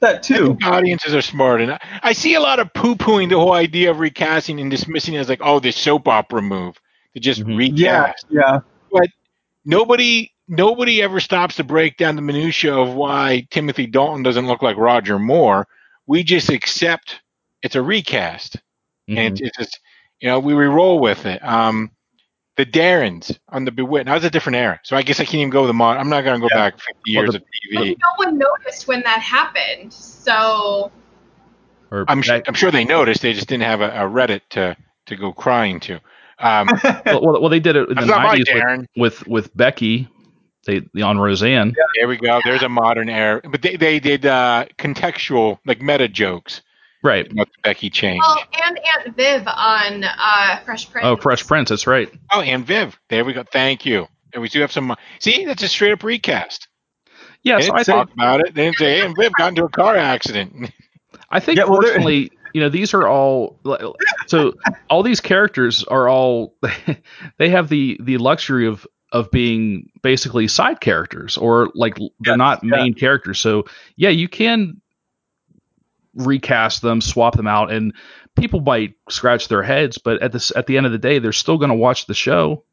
That I too. think audiences are smart, and I, I see a lot of poo-pooing the whole idea of recasting and dismissing it as like, oh, this soap opera move to just Mhm. recast. Yeah, yeah. But nobody, nobody ever stops to break down the minutia of why Timothy Dalton doesn't look like Roger Moore. We just accept it's a recast, Mhm. and it's, it's just, you know, we roll with it. Um, the Darrens on the Bewitched. That was a different era, so I guess I can't even go with the mod. I'm not going to go Yeah. back 50 Well, years the- of But TV. no one noticed when that happened. So or I'm sure, that- I'm sure they noticed. They just didn't have a, a Reddit to to go crying to. Um, well, well, well, they did it in the that's not right, nineties with, with with Becky, they on Roseanne. There we go. There's a modern era, but they they did uh, contextual like meta jokes Right. about the Becky change. well, and Aunt Viv on uh, Fresh Prince. Oh, Fresh Prince. That's right. Oh, and Viv. There we go. Thank you. And we do have some. See, that's a straight up recast. Yeah. They So didn't I think talk about it. They didn't say, "Hey, and Viv got into a car accident." I think Yeah, well, they're- fortunately, you know, these are all so all these characters are all they have the the luxury of of being basically side characters or like they're not yeah. main characters. So yeah, you can recast them, swap them out, and people might scratch their heads, but at this at the end of the day, they're still going to watch the show.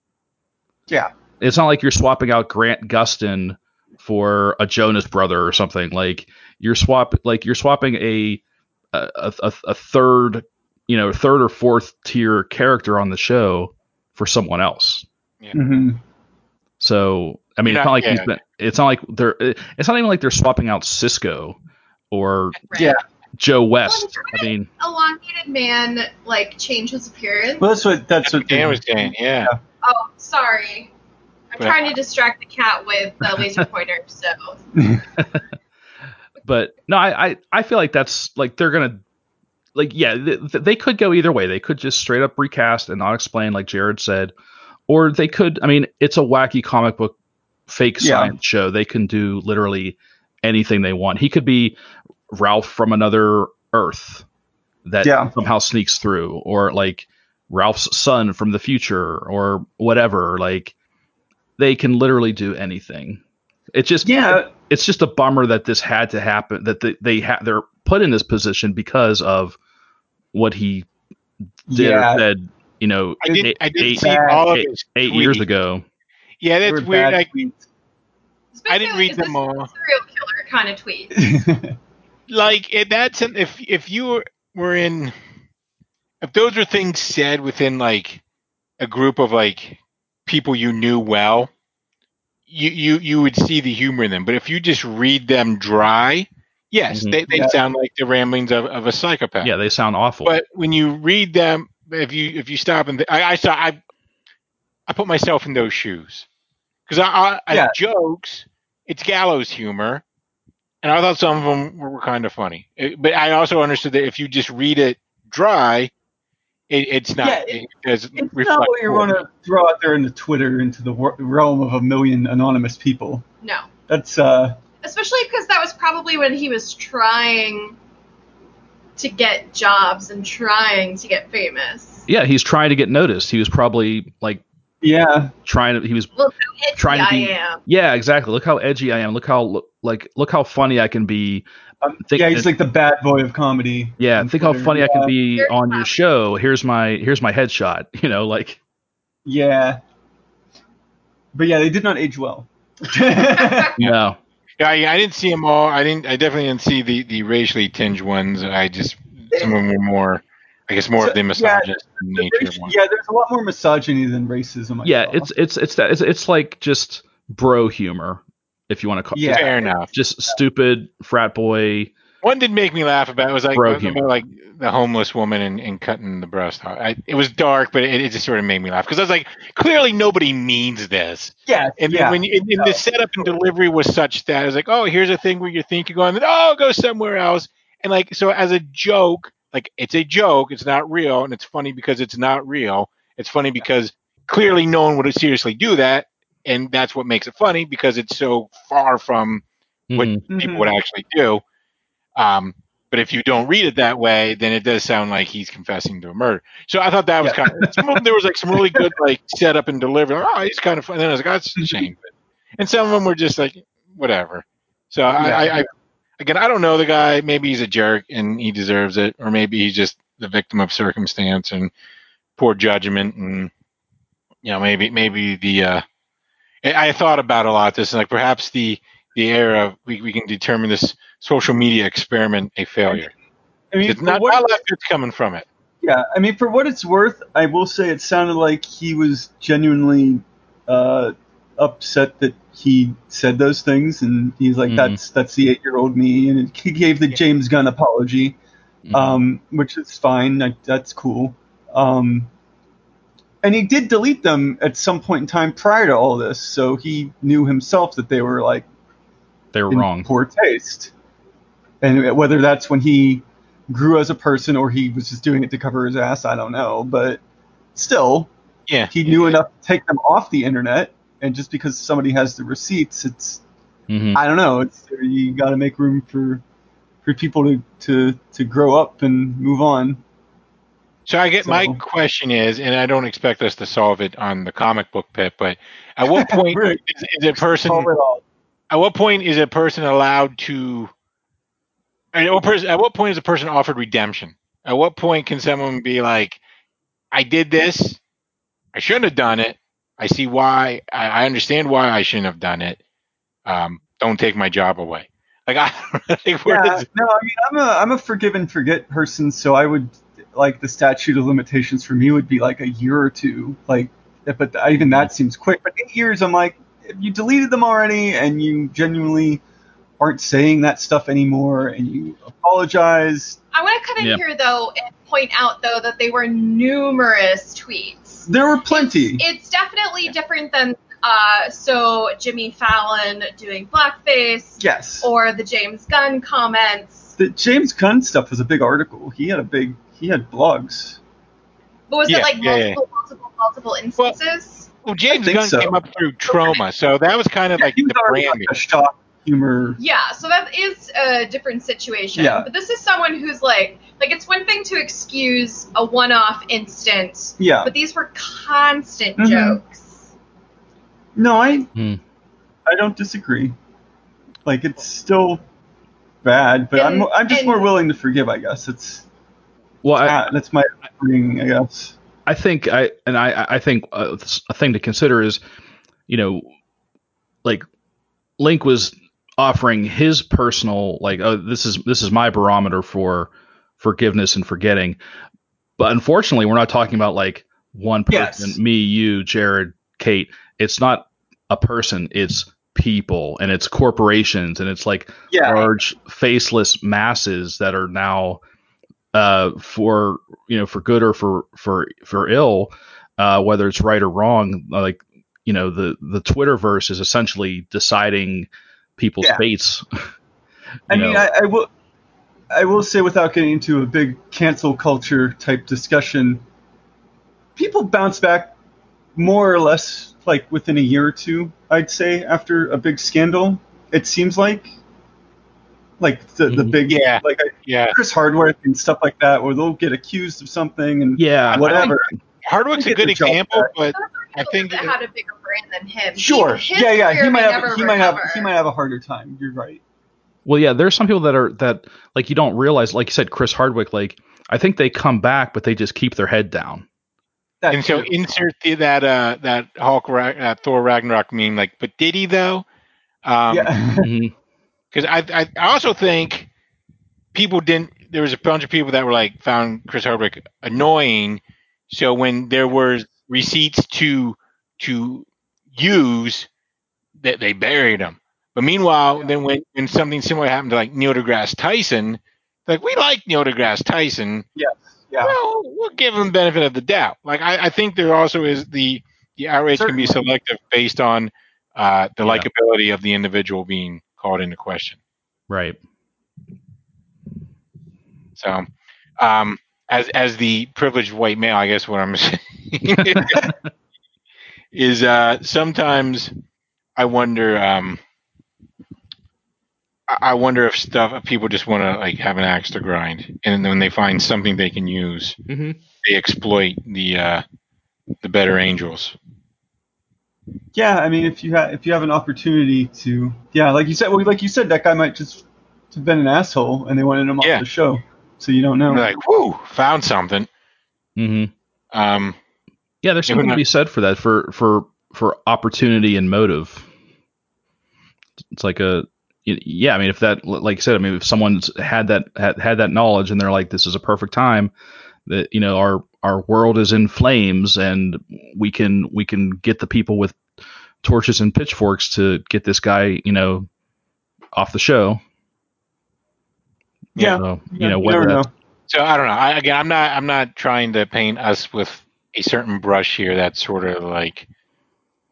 Yeah. It's not like you're swapping out Grant Gustin for a Jonas brother or something. Like you're swap like you're swapping a a, a, a third, you know, third or fourth tier character on the show for someone else. hmm So I mean, You're it's not- not like he's yeah. been. It's not like they're. It's not even like they're swapping out Cisco or Right. Yeah. Joe West. I mean, Elongated man like change his appearance. Well, that's what that's what Dan was saying, yeah. oh, sorry. I'm But- trying to distract the cat with the laser pointer. So but no, I, I I feel like that's like they're gonna like yeah th- they could go either way. They could just straight up recast and not explain like Jared said, or they could. I mean, it's a wacky comic book fake Yeah. science show. They can do literally anything they want. He could be Ralph from another Earth that Yeah. somehow sneaks through, or like Ralph's son from the future, or whatever. Like they can literally do anything. It's just Yeah, it's just a bummer that this had to happen that they, they ha- they're put in this position because of what he did yeah. or said you know I did. eight, I did eight- see all of eight- his eight tweets. years ago Yeah, that's were weird. bad Like, tweets. It's I didn't read them all. Serial killer kind of tweet. like it, that's an, if if you were, were in if those were things said within like a group of like people you knew well you you you would see the humor in them but if you just read them dry yes Mhm. they, they Yeah. sound like the ramblings of, of a psychopath. Yeah they sound awful. But when you read them if you if you stop and th- I, I saw I I put myself in those shoes. Because I, I, I jokes it's gallows humor and I thought some of them were, were kind of funny. It- but I also understood that if you just read it dry it, it's not Yeah, it, does it's not what you're poorly. going to throw out there into Twitter into the wor- realm of a million anonymous people. No. That's uh, Especially because that was probably when he was trying to get jobs and trying to get famous. yeah he's trying to get noticed he was probably like Yeah. trying to. He was Look how edgy Trying to I be- am. yeah, exactly. Look how edgy I am. Look how look, like look how funny I can be. Um, Think- yeah, he's like the bad boy of comedy. Yeah, think how Twitter. funny I can be Very on your show. Here's my here's my headshot. You know, like Yeah. But yeah, they did not age well. no. Yeah, yeah, I didn't see them all. I didn't. I definitely didn't see the the racially tinged ones. I just some of them were more, I guess, more So, of the yeah, misogynist nature Raci- yeah, there's a lot more misogyny than racism. I Yeah, saw. it's it's it's that it's, it's like just bro humor, if you want to call. Yeah. Fair enough. Just stupid frat boy. One did make me laugh about. It was like Bro about, like the homeless woman and, and cutting the breast. off. I, it was dark, but it, it just sort of made me laugh because I was like, clearly nobody means this. yeah, And yeah. when you, and, and the setup and delivery was such that it was like, oh, here's a thing where you think you're going, oh, go somewhere else. And like, so as a joke, like it's a joke, it's not real, and it's funny because it's not real. It's funny because clearly no one would seriously do that, and that's what makes it funny because it's so far from what Mhm. people Mhm. would actually do. Um, but if you don't read it that way, then it does sound like he's confessing to a murder. So I thought that was Yeah. kind of some of them, there was like some really good like setup and delivery. Oh, he's kind of fun. And then I was like, oh, that's a shame. And some of them were just like whatever. So I, Yeah. I, I again I don't know the guy. Maybe he's a jerk and he deserves it, or maybe he's just the victim of circumstance and poor judgment and you know maybe maybe the uh, I thought about a lot this and like perhaps the the era we, we can determine this social media experiment a failure. I mean, It's not, what- not a lot good's coming from it. Yeah, I mean, for what it's worth, I will say it sounded like he was genuinely uh, upset that he said those things, and he's like, Mhm. "That's that's the eight-year-old me," and he gave the James Gunn apology, Mhm. um, which is fine. Like, that's cool. Um, and he did delete them at some point in time prior to all this, so he knew himself that they were like they were in wrong. poor taste. And whether that's when he grew as a person or he was just doing it to cover his ass, I don't know. But still, Yeah. he knew enough to take them off the internet. And just because somebody has the receipts, it's Mhm. I don't know. It's you got to make room for for people to, to to grow up and move on. So I get my question is, and I don't expect us to solve it on the comic book pit, but at what point is, is a person Solve it all. at what point is a person allowed to at what, person, at what point is a person offered redemption? At what point can someone be like, I did this, I shouldn't have done it. I see why I, I understand why I shouldn't have done it. Um, don't take my job away. Like I like Yeah, no, I mean, I'm a I'm a forgive and forget person, so I would like the statute of limitations for me would be like a year or two. Like, but even that seems quick. But eight years, I'm like, if you deleted them already and you genuinely aren't saying that stuff anymore, and you apologize, I want to cut in Yeah. here though and point out though that they were numerous tweets. there were plenty. It's definitely different than uh, so Jimmy Fallon doing blackface yes, or the James Gunn comments. the James Gunn stuff was a big article. He had a big he had blogs. But was Yeah, it like yeah, yeah. multiple, multiple, multiple instances? well James Gunn so. came up through Troma, so that was kind of like he was the already branding. like a shock humor. Yeah, so that is a different situation. Yeah. But this is someone who's like, like it's one thing to excuse a one-off instance, Yeah, but these were constant Mhm. jokes. no, I Hmm. I don't disagree. Like it's still bad, but I'm I'm just and- more willing to forgive. I guess it's Well, I, ah, that's my thing, I guess. I think I and I I think uh, a thing to consider is, you know, like Link was offering his personal like oh this is this is my barometer for forgiveness and forgetting, but unfortunately we're not talking about like one person, Yes. me, you, Jared, Kate. It's not a person. It's people and it's corporations and it's like Yeah. large faceless masses that are now uh for you know for good or for for for ill uh whether it's right or wrong like you know the the twitterverse is essentially deciding people's Yeah. fates I You mean, I, I will. I will say, without getting into a big cancel culture type discussion, people bounce back more or less like within a year or two. I'd say after a big scandal, it seems like, like the the Mhm. big Yeah. like Yeah. Chris Hardwick and stuff like that, where they'll get accused of something and yeah whatever. Hardwick's a good example, but I think that had a bigger brand than him. Sure. He, his yeah, yeah. He might have never he might have he might have a harder time. You're right. Well, yeah, there's some people that are that like you don't realize, like you said, Chris Hardwick. Like I think they come back, but they just keep their head down. That and so too. insert the, that uh that Hulk Ra- uh, Thor Ragnarok meme like, but did he though? Um, yeah. Because I, I also think people didn't. There was a bunch of people that were like found Chris Hardwick annoying. So when there were receipts to to use, that they buried them. But meanwhile, then when, when something similar happened to like Neil deGrasse Tyson, like we like Neil deGrasse Tyson. yeah. Well, we'll give him benefit of the doubt. Like I, I think there also is the the outrage can be selective based on uh, the Yeah. likability of the individual being called into question. Right. So, um, as as the privileged white male, I guess what I'm saying is uh, sometimes I wonder. Um, I I wonder if stuff if people just want to like have an axe to grind, and then when they find something they can use, Mm-hmm. they exploit the uh, the better angels. Yeah, I mean, if you have if you have an opportunity to, yeah, like you said, well, like you said, that guy might just have been an asshole, and they wanted him Yeah. off the show, so you don't know. They're like, "Whoo, found something." Mm-hmm. Um, Yeah, there's something to be said for that for for for opportunity and motive. It's like a yeah. I mean, if that like you said, I mean, if someone's had that had, had that knowledge and they're like, this is a perfect time that you know our our world is in flames and we can we can get the people with torches and pitchforks to get this guy you know off the show. Yeah. So, Yeah, you know you whether never know. So I don't know. I, again, I'm not. I'm not trying to paint us with a certain brush here. That's sort of like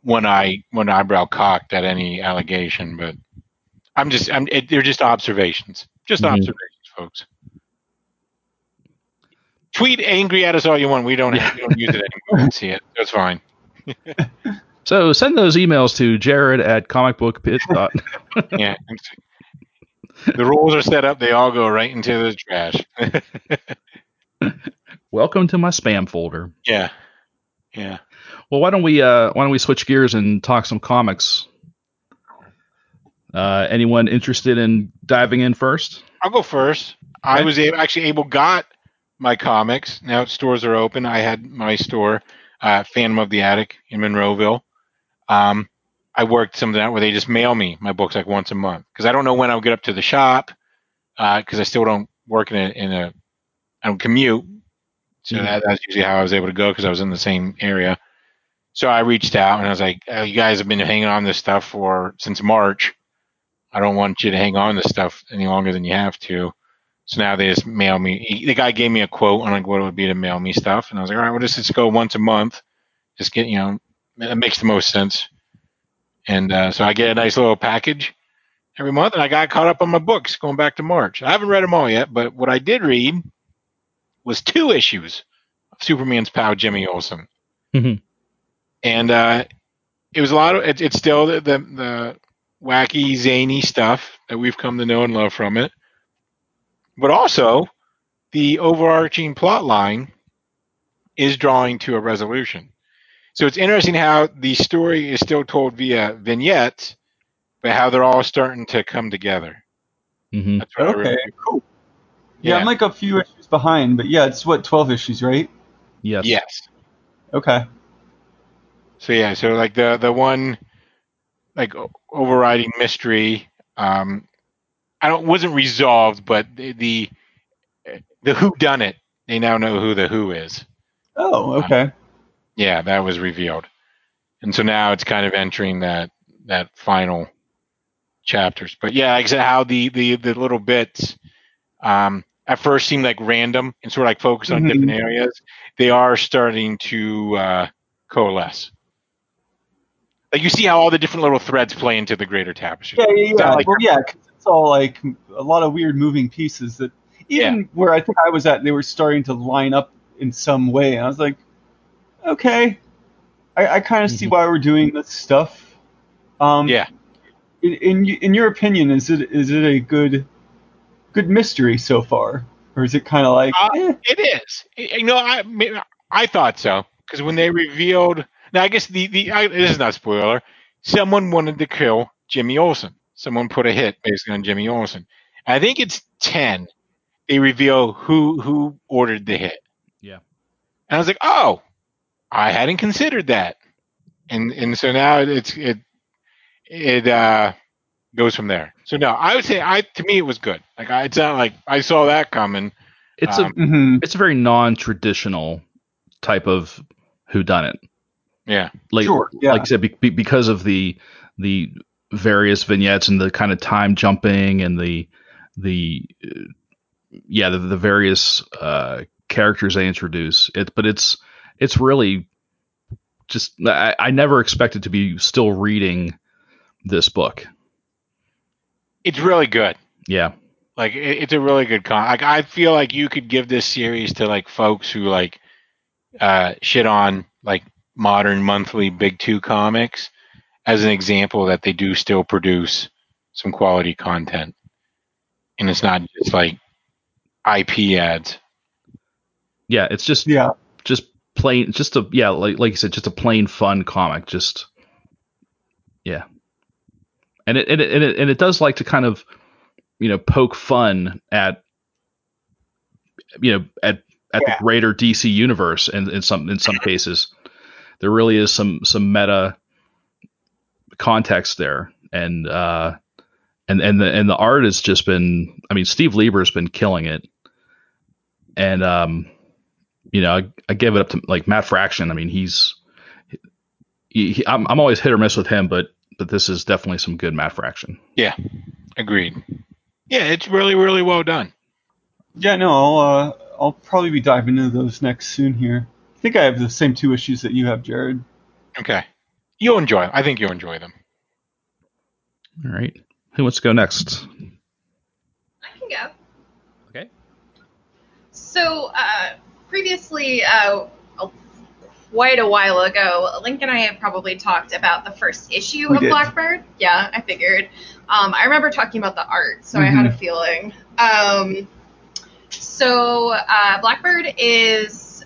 one eye, one eyebrow cocked at any allegation. But I'm just. I'm. It, they're just observations. Just Mhm. observations, folks. Tweet angry at us all you want. We don't. Have, we don't use it anymore. See it. That's fine. so send those emails to Jared at comicbookpit.com. Yeah. the rules are set up. They all go right into the trash. Welcome to my spam folder. yeah. Yeah. Well, why don't we uh, why don't we switch gears and talk some comics? Uh, anyone interested in diving in first? I'll go first. I was able, actually able got my comics. Now stores are open. I had my store, uh, Phantom of the Attic in Monroeville. Um, I worked something out where they just mail me my books like once a month because I don't know when I'll get up to the shop because I still don't work in a in a I don't commute. So Mhm. that, that's usually how I was able to go because I was in the same area. So I reached out and I was like, oh, "You guys have been hanging on this stuff for since March. I don't want you to hang on this stuff any longer than you have to." So now they just mail me. The guy gave me a quote on like what it would be to mail me stuff, and I was like, "All right, well, just let's go once a month. Just get you know, that makes the most sense." And uh, so I get a nice little package every month, and I got caught up on my books going back to March. I haven't read them all yet, but what I did read was two issues of Superman's pal Jimmy Olsen, Mhm. and uh, it was a lot of. It, it's still the, the the wacky, zany stuff that we've come to know and love from it, but also the overarching plot line is drawing to a resolution. So it's interesting how the story is still told via vignettes, but how they're all starting to come together. hmm That's what Okay, really- cool. Yeah, Yeah. I'm like a few issues behind, but yeah, it's what 12 issues, right? Yes. Yes. Okay. So yeah, so like the the one like overriding mystery, um, I don't wasn't resolved, but the the, the who done it. They now know who the who is. Oh, okay. Yeah, that was revealed, and so now it's kind of entering that that final chapters. But yeah, said, how the the the little bits um, at first seemed like random and sort of like focused on Mhm. different areas. They are starting to uh, coalesce. Like you see how all the different little threads play into the greater tapestry. Yeah, yeah, yeah. like- well, yeah, 'cause it's all like a lot of weird moving pieces that even where I think I was at, they were starting to line up in some way. And I was like, okay, I, I kind of see Mhm. why we're doing this stuff. Um, Yeah. In, in in your opinion, is it is it a good good mystery so far, or is it kind of like Uh, eh, It is. You know, I I thought so because when they revealed, Now I guess the the I, this is not spoiler. Someone wanted to kill Jimmy Olsen. Someone put a hit basically on Jimmy Olsen. I think it's ten. They reveal who who ordered the hit. Yeah. And I was like, oh, I hadn't considered that. And and so now it's it it uh goes from there. So no, I would say I to me it was good. Like I, it's not like I saw that coming. It's Um, a hmm it's a very non-traditional type of whodunit. Yeah. Like Sure, yeah. like I said, be, be- because of the the various vignettes and the kind of time jumping and the the uh, yeah the, the various uh, characters they introduce. It but it's it's really just I, I never expected to be still reading this book. It's really good. Yeah. Like it, it's a really good con. Like I feel like you could give this series to like folks who like uh shit on like modern monthly big two comics as an example that they do still produce some quality content. And it's not just like IP ads. Yeah, it's just Yeah. Plain just a yeah like like you said just a plain fun comic just yeah. And it and it and it, and it does like to kind of you know poke fun at you know at at Yeah. the greater DC universe and in some in some cases. There really is some some meta context there. And uh and and the and the art has just been I mean Steve Lieber's been killing it. And um you know, I, I give it up to like Matt Fraction. I mean, he's he, he, I'm I'm always hit or miss with him, but but this is definitely some good Matt Fraction. Yeah, agreed. Yeah, it's really, really well done. Yeah, no, I'll uh, I'll probably be diving into those next soon here. I think I have the same two issues that you have, Jared. Okay. You'll enjoy I think you'll enjoy them. All right, who wants to go next? I can go. Okay. So, uh, previously, uh, quite a while ago, Link and I had probably talked about the first issue We of did. Blackbird. Yeah, I figured. Um, I remember talking about the art, so I had a feeling. Um, so, uh, Blackbird is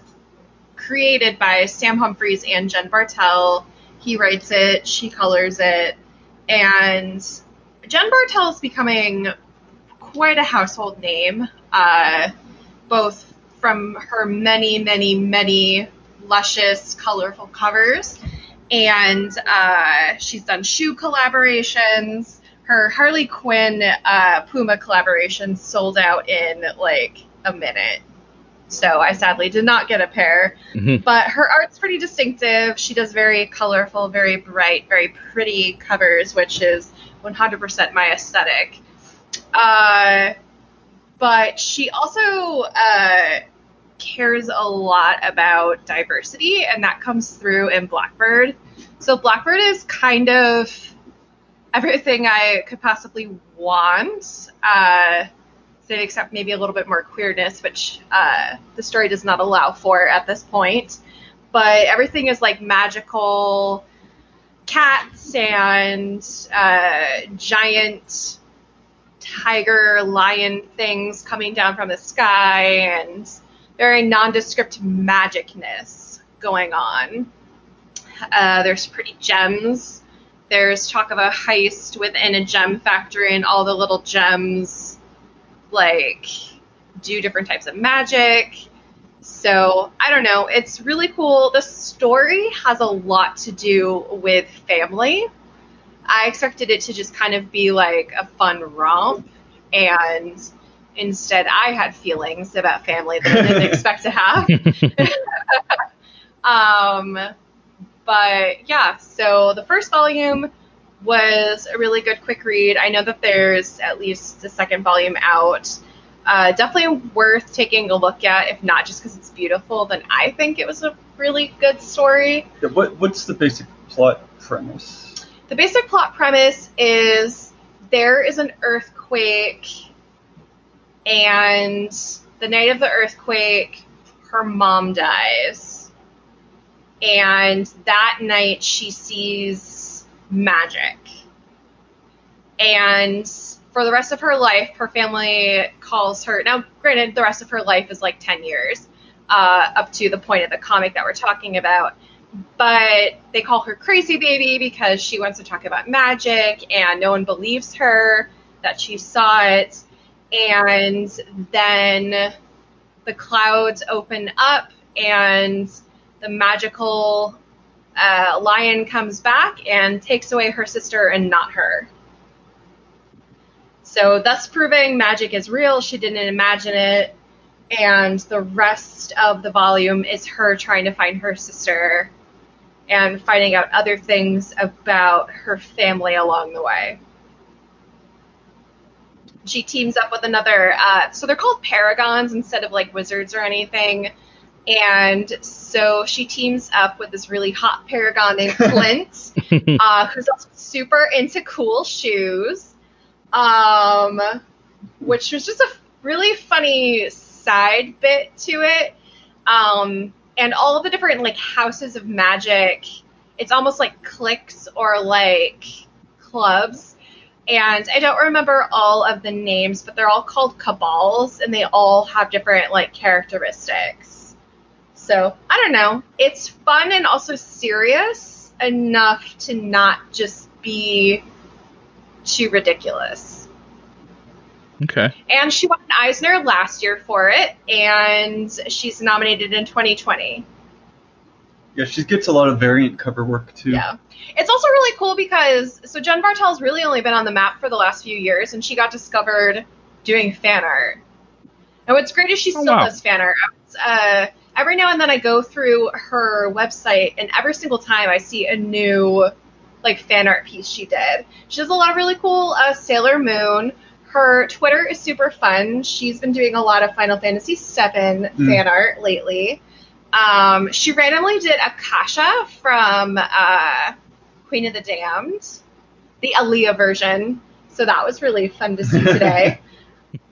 created by Sam Humphries and Jen Bartel. He writes it, she colors it, and Jen Bartel is becoming quite a household name, uh, both from her many, many, many luscious, colorful covers, and uh, she's done shoe collaborations. Her Harley Quinn uh, Puma collaboration sold out in like a minute. So I sadly did not get a pair. hmm But her art's pretty distinctive. She does very colorful, very bright, very pretty covers, which is 100% my aesthetic. Uh, but she also uh, cares a lot about diversity, and that comes through in Blackbird. So Blackbird is kind of everything I could possibly want. Uh, except maybe a little bit more queerness, which uh, the story does not allow for at this point. But everything is like magical cats and uh, giant tiger lion things coming down from the sky and very nondescript magicness going on. Uh, there's pretty gems. There's talk of a heist within a gem factory, and all the little gems like do different types of magic. So I don't know. It's really cool. The story has a lot to do with family. I expected it to just kind of be like a fun romp, and instead I had feelings about family that I didn't expect to have. um, but yeah, so the first volume was a really good quick read. I know that there's at least a second volume out. Uh, definitely worth taking a look at, if not just because it's beautiful, then I think it was a really good story. Yeah, what what's the basic plot premise? The basic plot premise is there is an earthquake, and the night of the earthquake, her mom dies. And that night, she sees magic. And for the rest of her life, her family calls her. Now, granted, the rest of her life is like 10 years, uh, up to the point of the comic that we're talking about. but they call her Crazy Baby because she wants to talk about magic, and no one believes her that she saw it. And then the clouds open up, and the magical uh, lion comes back and takes away her sister and not her. So, thus proving magic is real. She didn't imagine it. And the rest of the volume is her trying to find her sister and finding out other things about her family along the way. She teams up with another, uh, so they're called paragons instead of like wizards or anything. And so she teams up with this really hot paragon named Clint, uh, who's also super into cool shoes, um, which was just a really funny side bit to it. Um, and all of the different like houses of magic, it's almost like cliques or like clubs. And I don't remember all of the names, but they're all called cabals, and they all have different like characteristics. So I don't know. It's fun and also serious enough to not just be too ridiculous. Okay. And she won an Eisner last year for it, and she's nominated in 2020. Yeah, she gets a lot of variant cover work too. Yeah. It's also really cool because so Jen Bartel's really only been on the map for the last few years, and she got discovered doing fan art. And what's great is she Oh, still wow. does fan art. Uh, every now and then I go through her website, and every single time I see a new like fan art piece she did. She does a lot of really cool uh, Sailor Moon. Her Twitter is super fun. She's been doing a lot of Final Fantasy VII fan art lately. Um, she randomly did Akasha from uh, Queen of the Damned, the Aaliyah version. So that was really fun to see today.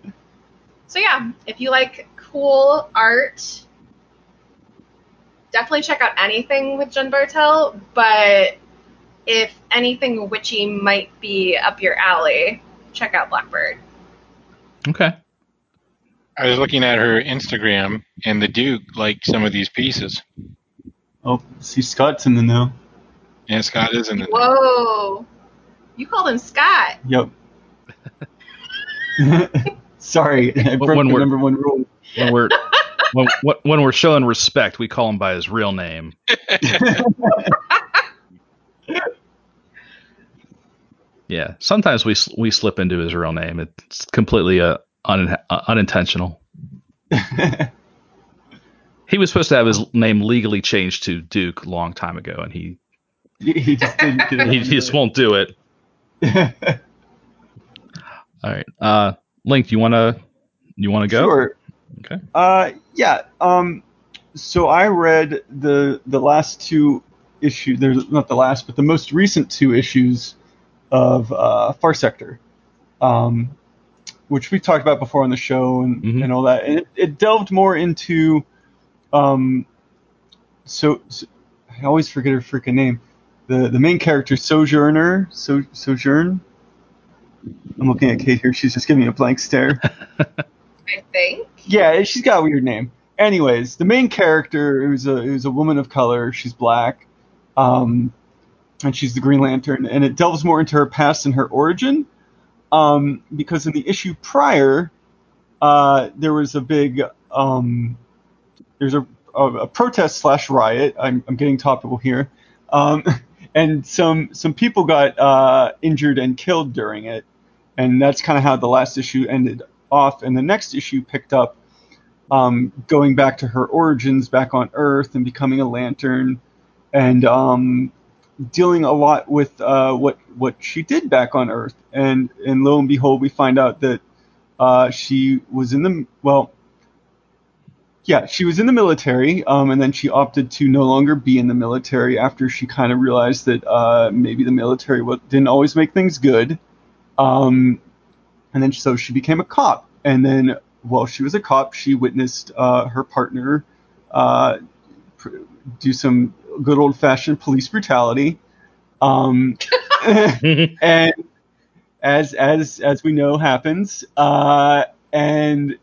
so yeah, if you like cool art, definitely check out anything with Jen Bartel. But if anything witchy might be up your alley, check out Blackbird. Okay. I was looking at her Instagram, and the Duke liked some of these pieces. Oh, see, Scott's in the know. And Scott is in it. Whoa, you called him Scott. Yep. Sorry, I broke when the we're- number one rule. When we're when, when we're showing respect, we call him by his real name. Yeah. Sometimes we we slip into his real name. It's completely uh, un, uh, unintentional. He was supposed to have his name legally changed to Duke a long time ago, and he he just didn't get it. he just won't do it. All right. Uh, Link, do you want to you want to go? Sure. Okay. Uh, yeah. Um, so I read the the last two issues. There's not the last, but the most recent two issues of uh, Far Sector, um, which we talked about before on the show and, Mhm. and all that. And it, it delved more into, um, so, so I always forget her freaking name. The the main character Sojourner, so Sojourn. I'm looking at Kate here. She's just giving me a blank stare. I think. Yeah, she's got a weird name. Anyways, the main character who's a who's a woman of color. She's black, um, and she's the Green Lantern. And it delves more into her past and her origin, um, because in the issue prior, uh, there was a big um, there's a, a, a protest slash riot. I'm, I'm getting topical here, um, and some some people got uh, injured and killed during it, and that's kind of how the last issue ended off. And the next issue picked up um, going back to her origins back on Earth and becoming a lantern, and um, dealing a lot with uh, what what she did back on Earth. And and lo and behold, we find out that uh, she was in the well. Yeah, she was in the military, um, and then she opted to no longer be in the military after she kind of realized that uh, maybe the military didn't always make things good. Um, and then so she became a cop. And then while she was a cop, she witnessed uh, her partner uh, pr- do some good old fashioned police brutality. Um, and as as as we know happens, uh, and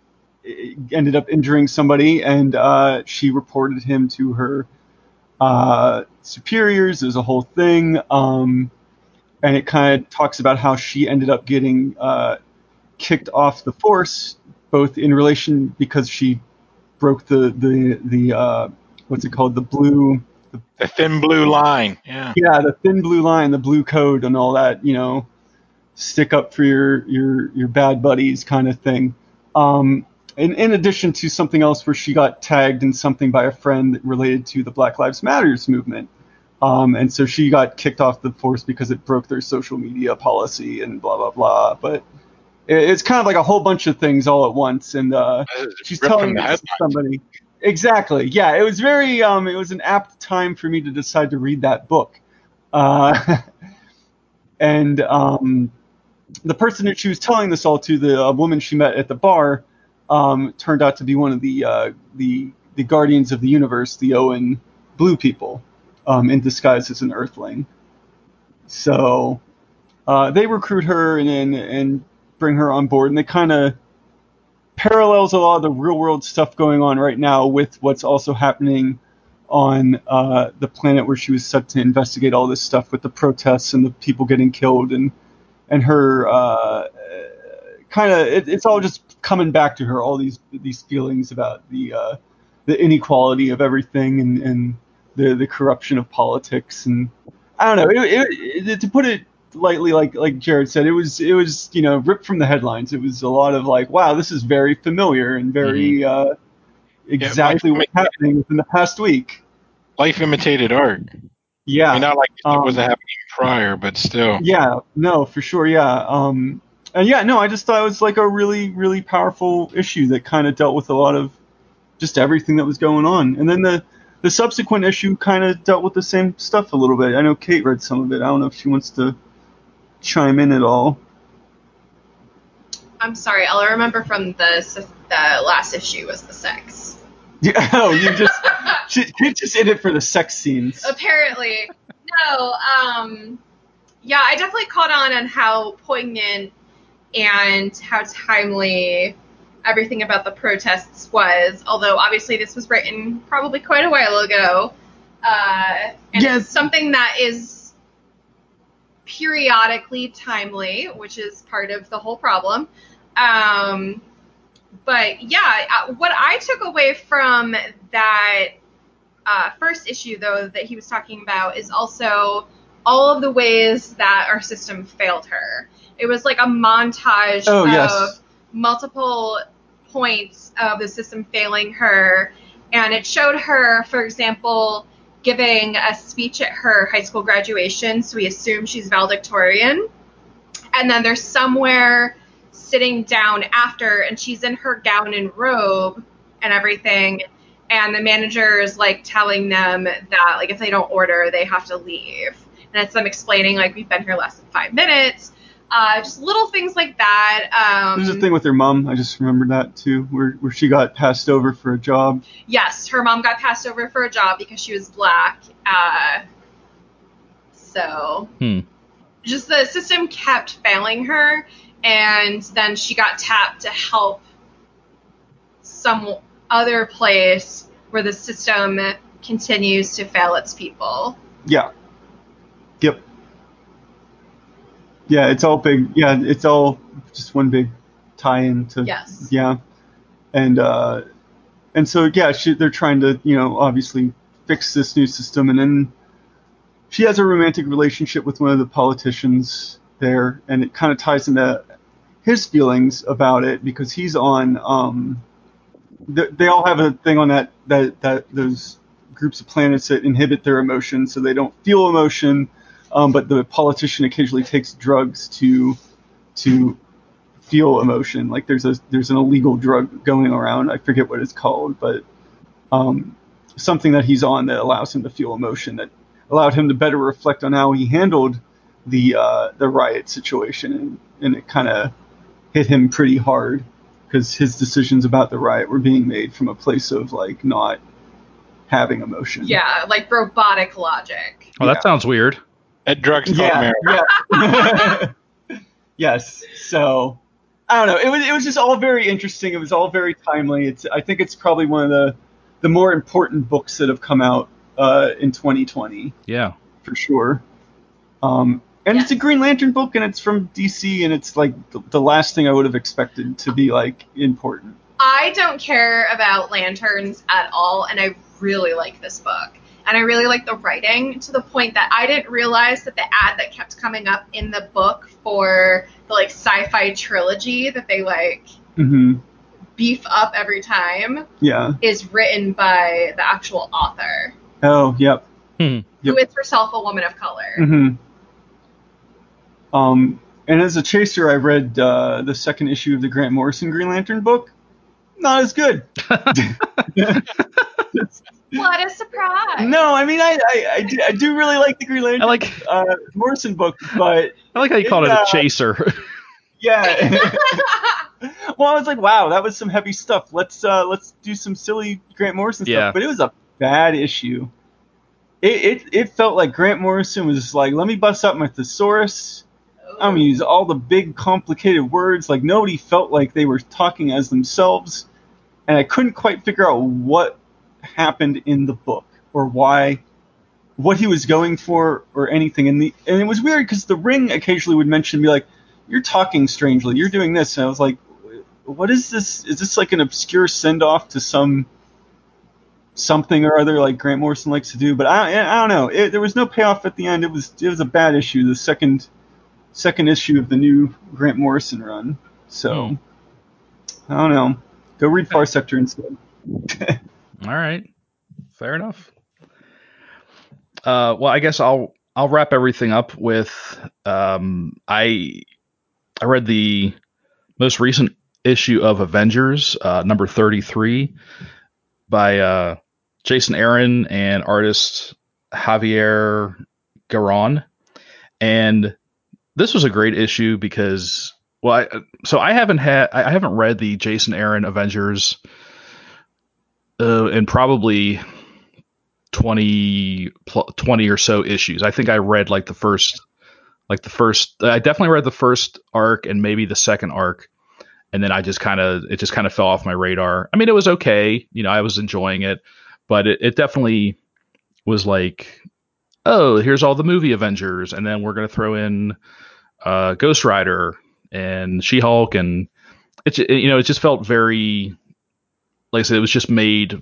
ended up injuring somebody, and uh, she reported him to her uh, superiors. There's a whole thing, um, and it kind of talks about how she ended up getting uh, kicked off the force, both in relation because she broke the the the uh, what's it called the blue the thin blue line. Yeah. Yeah, the thin blue line, the blue code, and all that. You know, stick up for your your your bad buddies kind of thing. Um, in, in addition to something else where she got tagged in something by a friend related to the Black Lives Matters movement. Um, and so she got kicked off the force because it broke their social media policy and blah blah blah. But it, it's kind of like a whole bunch of things all at once, and uh, she's telling somebody. Exactly. Yeah, it was very. Um, it was an apt time for me to decide to read that book, uh, and um, the person that she was telling this all to, the woman she met at the bar, um, turned out to be one of the uh, the the guardians of the universe, the Owen Blue people, um, in disguise as an Earthling. So uh, they recruit her and and, and bring her on board, and they kind of parallels a lot of the real world stuff going on right now with what's also happening on uh, the planet where she was set to investigate all this stuff with the protests and the people getting killed and and her uh, kind of it, it's all just coming back to her all these these feelings about the uh, the inequality of everything and, and the the corruption of politics and I don't know it, it, to put it lightly like like Jared said it was it was you know ripped from the headlines it was a lot of like wow this is very familiar and very uh, exactly life- what's happening within the past week Life imitated art. yeah I mean, not like it Um, wasn't happening prior, but still. Yeah, no, for sure, yeah. Um, and yeah, no, I just thought it was like a really, really powerful issue that kind of dealt with a lot of just everything that was going on. And then the the subsequent issue kind of dealt with the same stuff a little bit. I know Kate read some of it. I don't know if she wants to chime in at all. I'm sorry. All I remember from the the last issue was the sex. Yeah, oh, you just she, Kate just in it for the sex scenes. Apparently, no. Um, yeah, I definitely caught on on how poignant and how timely everything about the protests was. Although obviously this was written probably quite a while ago, uh, and Yes. it's something that is periodically timely, which is part of the whole problem. Um, but yeah, uh, what I took away from that uh, first issue, though, that he was talking about is also all of the ways that our system failed her. It was like a montage Oh, of yes. multiple points of the system failing her, and it showed her, for example, giving a speech at her high school graduation. So we assume she's valedictorian, and then there's somewhere sitting down after, and she's in her gown and robe and everything and the manager is like telling them that like if they don't order they have to leave and it's them explaining like we've been here less than five minutes uh, just little things like that um, There's a thing with her mom. I just remembered that too, where where she got passed over for a job. yes her mom got passed over for a job because she was black uh, so Hmm. just the system kept failing her and then she got tapped to help some other place where the system continues to fail its people Yeah. Yep. Yeah, it's all big. Yeah, it's all just one big tie-in to. Yes. Yeah, and uh, and so yeah, she, they're trying to you know obviously fix this new system, and then she has a romantic relationship with one of the politicians there, and it kind of ties into his feelings about it because he's on. Um, they, they all have a thing on that that that those groups of planets that inhibit their emotion, so they don't feel emotion. Um, but the politician occasionally takes drugs to to feel emotion. Like there's a there's an illegal drug going around. I forget what it's called, but um, something that he's on that allows him to feel emotion that allowed him to better reflect on how he handled the uh, the riot situation, and, and it kind of hit him pretty hard because his decisions about the riot were being made from a place of like not having emotion. Yeah, like robotic logic. Oh, Yeah. that sounds weird. That drug's called Yeah. America. yeah. yes. So I don't know. It was it was just all very interesting. It was all very timely. It's I think it's probably one of the the more important books that have come out uh, in 2020 Yeah. for sure. Um, and it's a Green Lantern book, and it's from DC, and it's like the, the last thing I would have expected to be like important. I don't care about lanterns at all, and I really like this book. And I really like the writing to the point that I didn't realize that the ad that kept coming up in the book for the like sci-fi trilogy that they like hmm beef up every time Yeah. is written by the actual author, Oh, yep. who Yep. is herself a woman of color. hmm Um, and as a chaser, I read uh, the second issue of the Grant Morrison Green Lantern book. Not as good. What a surprise! No, I mean, I, I, I, do, I do really like the Green Lantern I like uh, Morrison book, but I like how you called it Yeah. a chaser. yeah. well, I was like, wow, that was some heavy stuff. Let's uh, let's do some silly Grant Morrison Yeah. stuff. But it was a bad issue. It, it it felt like Grant Morrison was like, let me bust up my thesaurus. I'm gonna use all the big complicated words. Like nobody felt like they were talking as themselves, and I couldn't quite figure out what happened in the book or why, what he was going for or anything. And the and it was weird because the ring occasionally would mention be like, "You're talking strangely. You're doing this," and I was like, "What is this? Is this like an obscure send off to some?" Something or other like Grant Morrison likes to do, but I, I don't know. It, there was no payoff at the end. It was it was a bad issue. The second second issue of the new Grant Morrison run. So Hmm. I don't know. Go read Far Sector instead. All right, fair enough. Uh, well, I guess I'll I'll wrap everything up with um, I I read the most recent issue of Avengers, uh, number thirty three, by uh, Jason Aaron and artist Javier Garrón, and this was a great issue because well, I, so I haven't had I I haven't read the Jason Aaron Avengers uh, in probably 20, pl- 20 or so issues. I think I read like the first, like the first, I definitely read the first arc and maybe the second arc. And then I just kind of, it just kind of fell off my radar. I mean, it was okay. You know, I was enjoying it, but it, it definitely was like, oh, here's all the movie Avengers. And then we're going to throw in uh, Ghost Rider and She Hulk. And it, you know, it just felt very, like I said, it was just made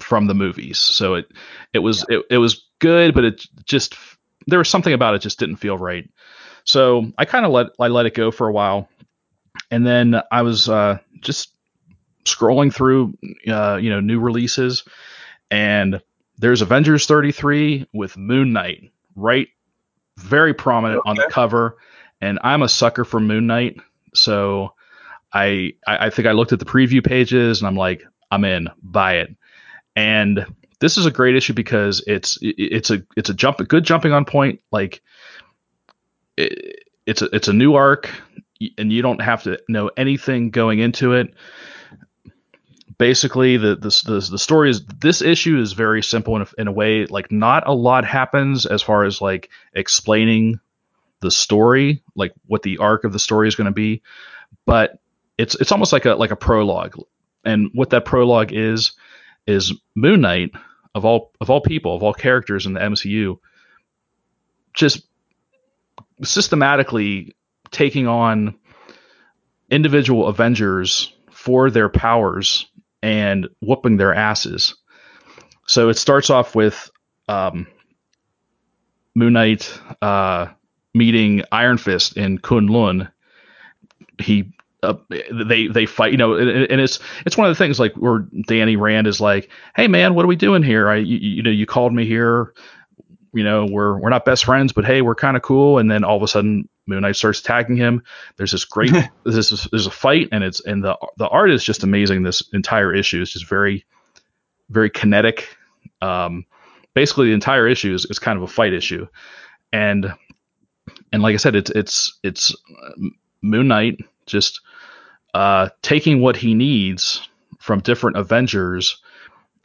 from the movies. So it it was it, it was good, but it just there was something about it just didn't feel right. So I kind of let I let it go for a while, and then I was uh, just scrolling through uh, you know new releases, and there's Avengers 33 with Moon Knight right very prominent on the cover, and I'm a sucker for Moon Knight, so. I, I think I looked at the preview pages and I'm like, I'm in, buy it. And this is a great issue because it's it's a it's a jump a good jumping on point. Like it, it's a it's a new arc, and you don't have to know anything going into it. Basically, the the the, the story is this issue is very simple in a, in a way. Like not a lot happens as far as like explaining the story, like what the arc of the story is going to be, but it's it's almost like a like a prologue. And what that prologue is is Moon Knight of all of all people of all characters in the MCU just systematically taking on individual Avengers for their powers and whooping their asses. So it starts off with um, Moon Knight uh, meeting Iron Fist in K'un-Lun. He uh, they they fight, you know, and, and it's it's one of the things like where Danny Rand is like, "Hey man, what are we doing here? I you, you know you called me here, you know we're we're not best friends, but hey, we're kind of cool." And then all of a sudden, Moon Knight starts attacking him. There's this great this is there's a fight, and it's and the the art is just amazing. This entire issue is just very very kinetic. Um, basically, the entire issue is, is kind of a fight issue, and and like I said, it's it's it's uh, Moon Knight just uh, taking what he needs from different Avengers,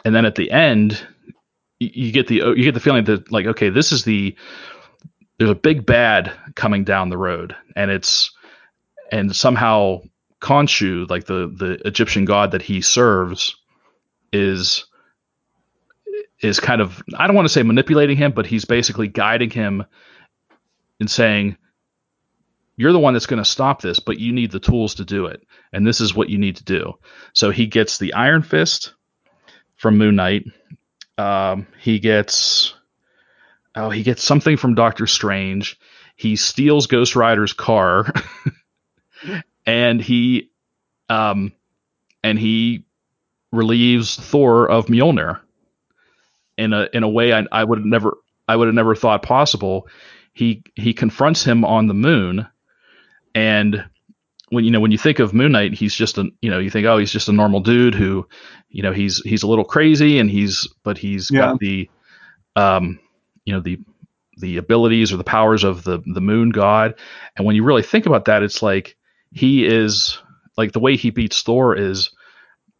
and then at the end, you, you get the you get the feeling that like okay, this is the there's a big bad coming down the road, and it's and somehow Khonshu, like the the Egyptian god that he serves, is is kind of I don't want to say manipulating him, but he's basically guiding him and saying, "You're the one that's going to stop this, but you need the tools to do it, and this is what you need to do." So he gets the Iron Fist from Moon Knight. Um, he gets oh he gets something from Doctor Strange. He steals Ghost Rider's car, and he um, and he relieves Thor of Mjolnir in a in a way I, I would have never I would have never thought possible. He he confronts him on the moon, and when you know when you think of Moon Knight, he's just a you know you think oh he's just a normal dude who you know he's he's a little crazy and he's but he's Yeah. got the um you know the the abilities or the powers of the the moon god and when you really think about that it's like he is like the way he beats Thor is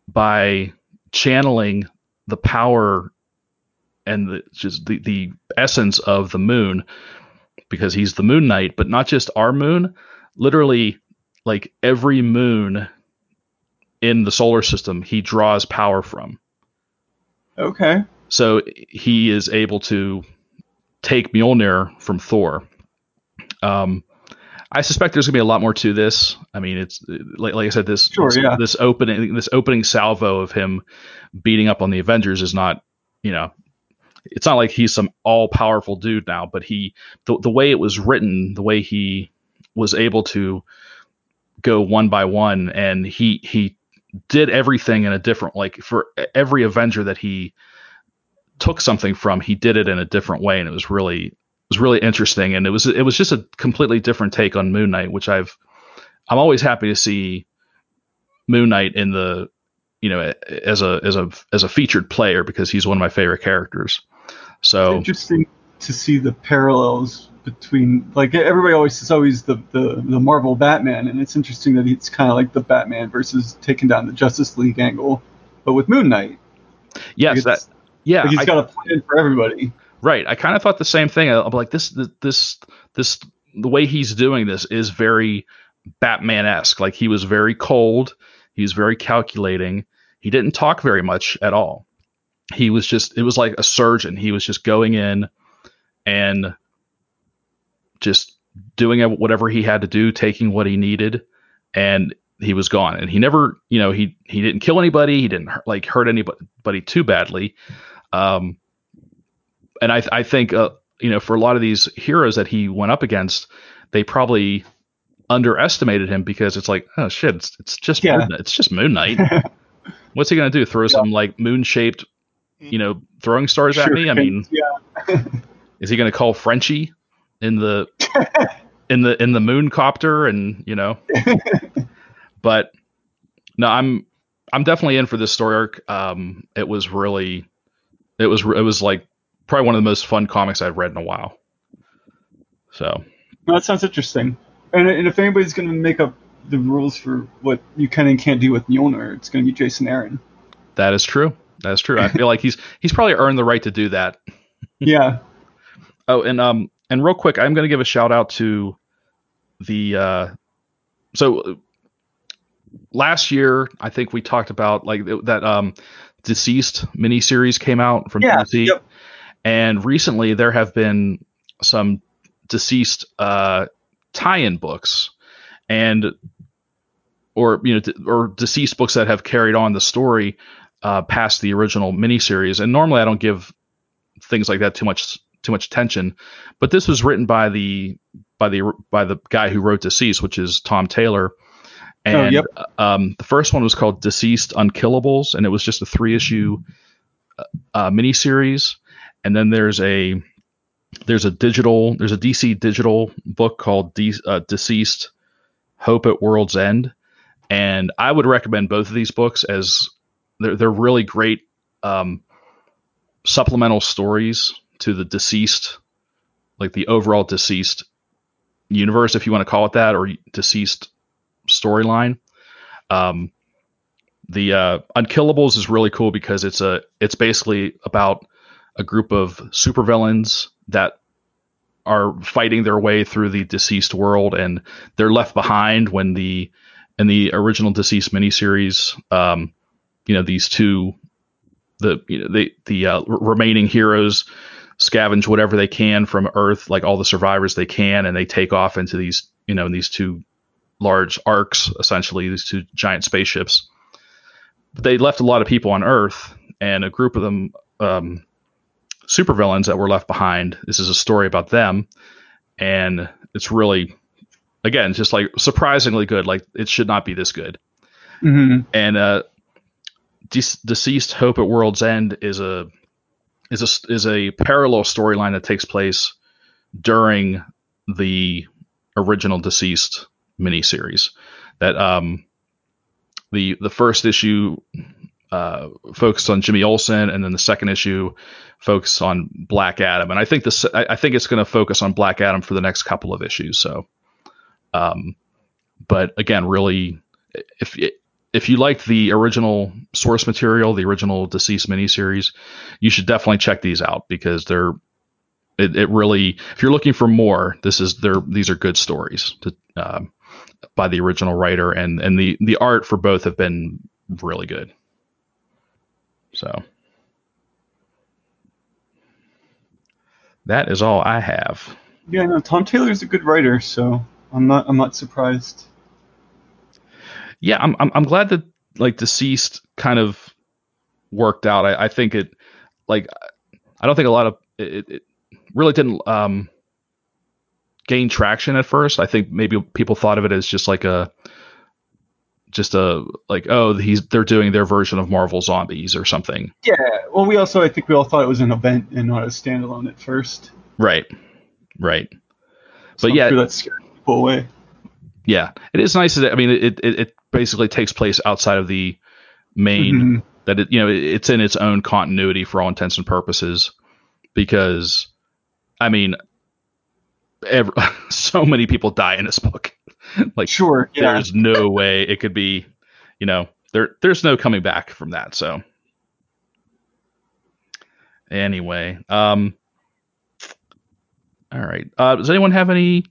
by channeling the power and the just the, the essence of the moon because he's the moon knight but not just our moon literally like every moon in the solar system he draws power from Okay. so he is able to take Mjolnir from Thor. Um, I suspect there's gonna be a lot more to this. I mean, it's like, like I said, this Sure, this, yeah. this opening this opening salvo of him beating up on the Avengers is not, you know, it's not like he's some all powerful dude now, but he the the way it was written, the way he was able to go one by one, and he he did everything in a different like for every Avenger that he took something from, he did it in a different way, and it was really it was really interesting, and it was it was just a completely different take on Moon Knight, which I've I'm always happy to see Moon Knight in the you know as a as a as a featured player because he's one of my favorite characters. So interesting to see the parallels between like everybody always says always the the, the Marvel Batman and it's interesting that it's kind of like the Batman versus taking down the Justice League angle but with Moon Knight yes, like that yeah, like he's I- got a plan for everybody Right. I kind of thought the same thing. I'm like this, this, this, the way he's doing this is very Batman esque. Like he was very cold. He was very calculating. He didn't talk very much at all. He was just, it was like a surgeon. He was just going in and just doing whatever he had to do, taking what he needed, and he was gone. And he never, you know, he he didn't kill anybody. He didn't like hurt anybody too badly. Um, and I I think uh, you know for a lot of these heroes that he went up against, they probably underestimated him because it's like oh shit, it's, it's just Yeah. Moon, it's just Moon Knight. What's he gonna do? Throw some like moon shaped, you know, throwing stars at me? I mean, yeah is he gonna call Frenchie in the in the in the moon copter and you know? but no, I'm I'm definitely in for this story arc. Um, it was really, it was it was like probably one of the most fun comics I've read in a while. So No, that sounds interesting. And, and if anybody's going to make up the rules for what you can and can't do with Mjolnir, it's going to be Jason Aaron. that is true. That's true. I feel like he's he's probably earned the right to do that. Yeah. Oh, and um, and real quick, I'm going to give a shout out to the uh, so last year I think we talked about like that um, DCeased miniseries came out from Yeah, DC, yep. and recently there have been some DCeased uh, tie-in books and or you know d- or DCeased books that have carried on the story uh, past the original miniseries. And normally I don't give things like that too much too much attention, but this was written by the by the by the guy who wrote DCeased, which is Tom Taylor. And Oh, yep. um, the first one was called DCeased Unkillables, and it was just a three issue uh, miniseries. And then there's a there's a digital there's a DC digital book called De- uh, DCeased Hope at World's End, and I would recommend both of these books as they're they're really great um, supplemental stories to the DCeased, like the overall DCeased universe, if you want to call it that, or DCeased storyline. Um, the uh, Unkillables is really cool because it's a it's basically about a group of supervillains that are fighting their way through the DCeased world, and they're left behind when the in the original DCeased miniseries, um, you know, these two the you know, the the uh, remaining heroes scavenge whatever they can from Earth, like all the survivors they can, and they take off into these you know these two large arcs, essentially these two giant spaceships. But they left a lot of people on Earth, and a group of them um, supervillains that were left behind. This is a story about them, and it's really again just like surprisingly good. Like it should not be this good. hmm And uh, De- DCeased hope at World's End is a is a is a parallel storyline that takes place during the original DCeased miniseries. That um the the first issue uh, focused on Jimmy Olsen, and then the second issue focused on Black Adam. And I think this I, I think it's going to focus on Black Adam for the next couple of issues. So, um, but again, really, if if you liked the original source material, the original DCeased miniseries, you should definitely check these out because they're it, it really if you're looking for more, this is they're these are good stories to, um, by the original writer and and the the art for both have been really good. So that is all I have. Yeah, no, Tom Taylor's a good writer, so I'm not I'm not surprised. Yeah, I'm I'm, I'm glad that like DCeased kind of worked out. I, I think it like I don't think a lot of it, it really didn't um gain traction at first. I think maybe people thought of it as just like a just a like oh he's they're doing their version of Marvel Zombies or something. Yeah. Well, we also I think we all thought it was an event and not a standalone at first. Right. Right. So But I'm yeah- sure that scared people away. Yeah, it is nice that I mean it it, it basically takes place outside of the main Mhm. that it you know it's in its own continuity for all intents and purposes because I mean ev so many people die in this book like Sure. Yeah. there's no way it could be you know there there's no coming back from that so anyway um all right uh does anyone have any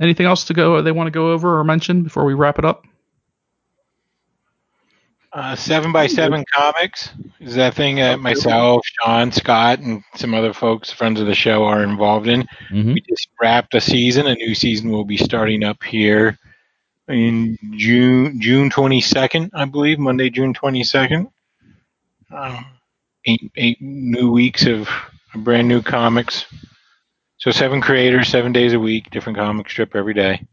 anything else to go they want to go over or mention before we wrap it up Uh, seven by seven comics is that thing that myself, Sean, Scott, and some other folks, friends of the show, are involved in. Mhm. We just wrapped a season. A new season will be starting up here in June, June twenty second, I believe, Monday, June twenty second. Um, eight eight new weeks of brand new comics. So seven creators, seven days a week, different comic strip every day.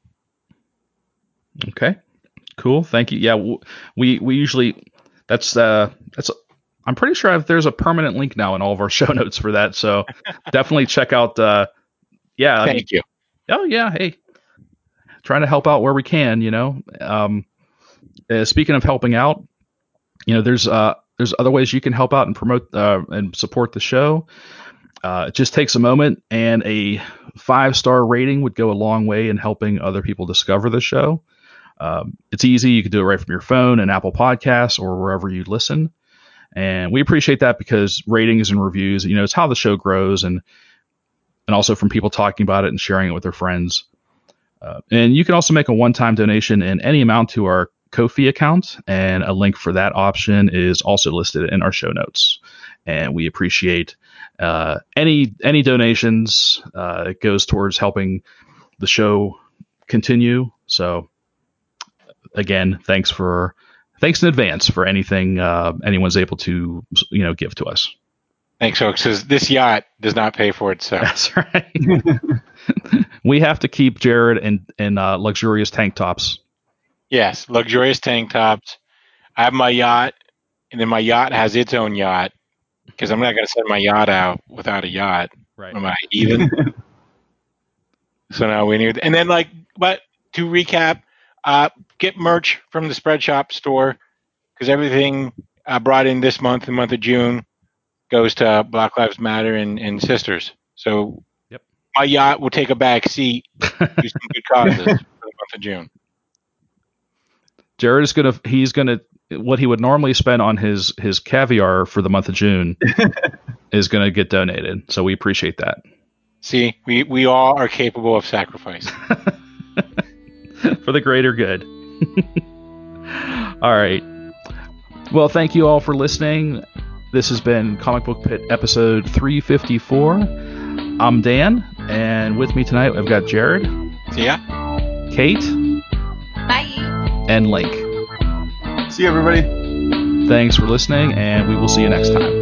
Okay. Cool. Thank you. Yeah, we we usually that's uh that's I'm pretty sure I've, there's a permanent link now in all of our show notes for that. So definitely check out. Uh, yeah. I mean, Thank you. oh yeah. Hey, trying to help out where we can. You know. Um, uh, speaking of helping out, you know, there's uh there's other ways you can help out and promote uh, and support the show. Uh, it just takes a moment, and a five star rating would go a long way in helping other people discover the show. Um, it's easy. You can do it right from your phone and Apple Podcasts or wherever you listen. And we appreciate that because ratings and reviews, you know, it's how the show grows and and also from people talking about it and sharing it with their friends. Uh, and you can also make a one-time donation in any amount to our Ko-fi account, and a link for that option is also listed in our show notes. And we appreciate uh, any any donations. Uh, it goes towards helping the show continue. So again, thanks for thanks in advance for anything uh, anyone's able to you know give to us. Thanks, folks. 'cause This yacht does not pay for itself. That's right. we have to keep Jared in in uh, luxurious tank tops. Yes, luxurious tank tops. I have my yacht, and then my yacht has its own yacht because I'm not going to send my yacht out without a yacht. Right. Am I even? so now we need, and then like, but to recap, uh, get merch from the Spreadshop store because everything uh, brought in this month, the month of June, goes to Black Lives Matter and, and Sisters. So Yep. my yacht will take a back seat to some good causes for the month of June. Jared is gonna he's gonna what he would normally spend on his his caviar for the month of June is gonna get donated. So we appreciate that. See, we, we all are capable of sacrifice. for the greater good. all right. Well, thank you all for listening. This has been Comic Book Pit episode 354. I'm Dan, and with me tonight I've got Jared. See ya. Kate. Bye. And Link. See you, everybody. Thanks for listening, and we will see you next time.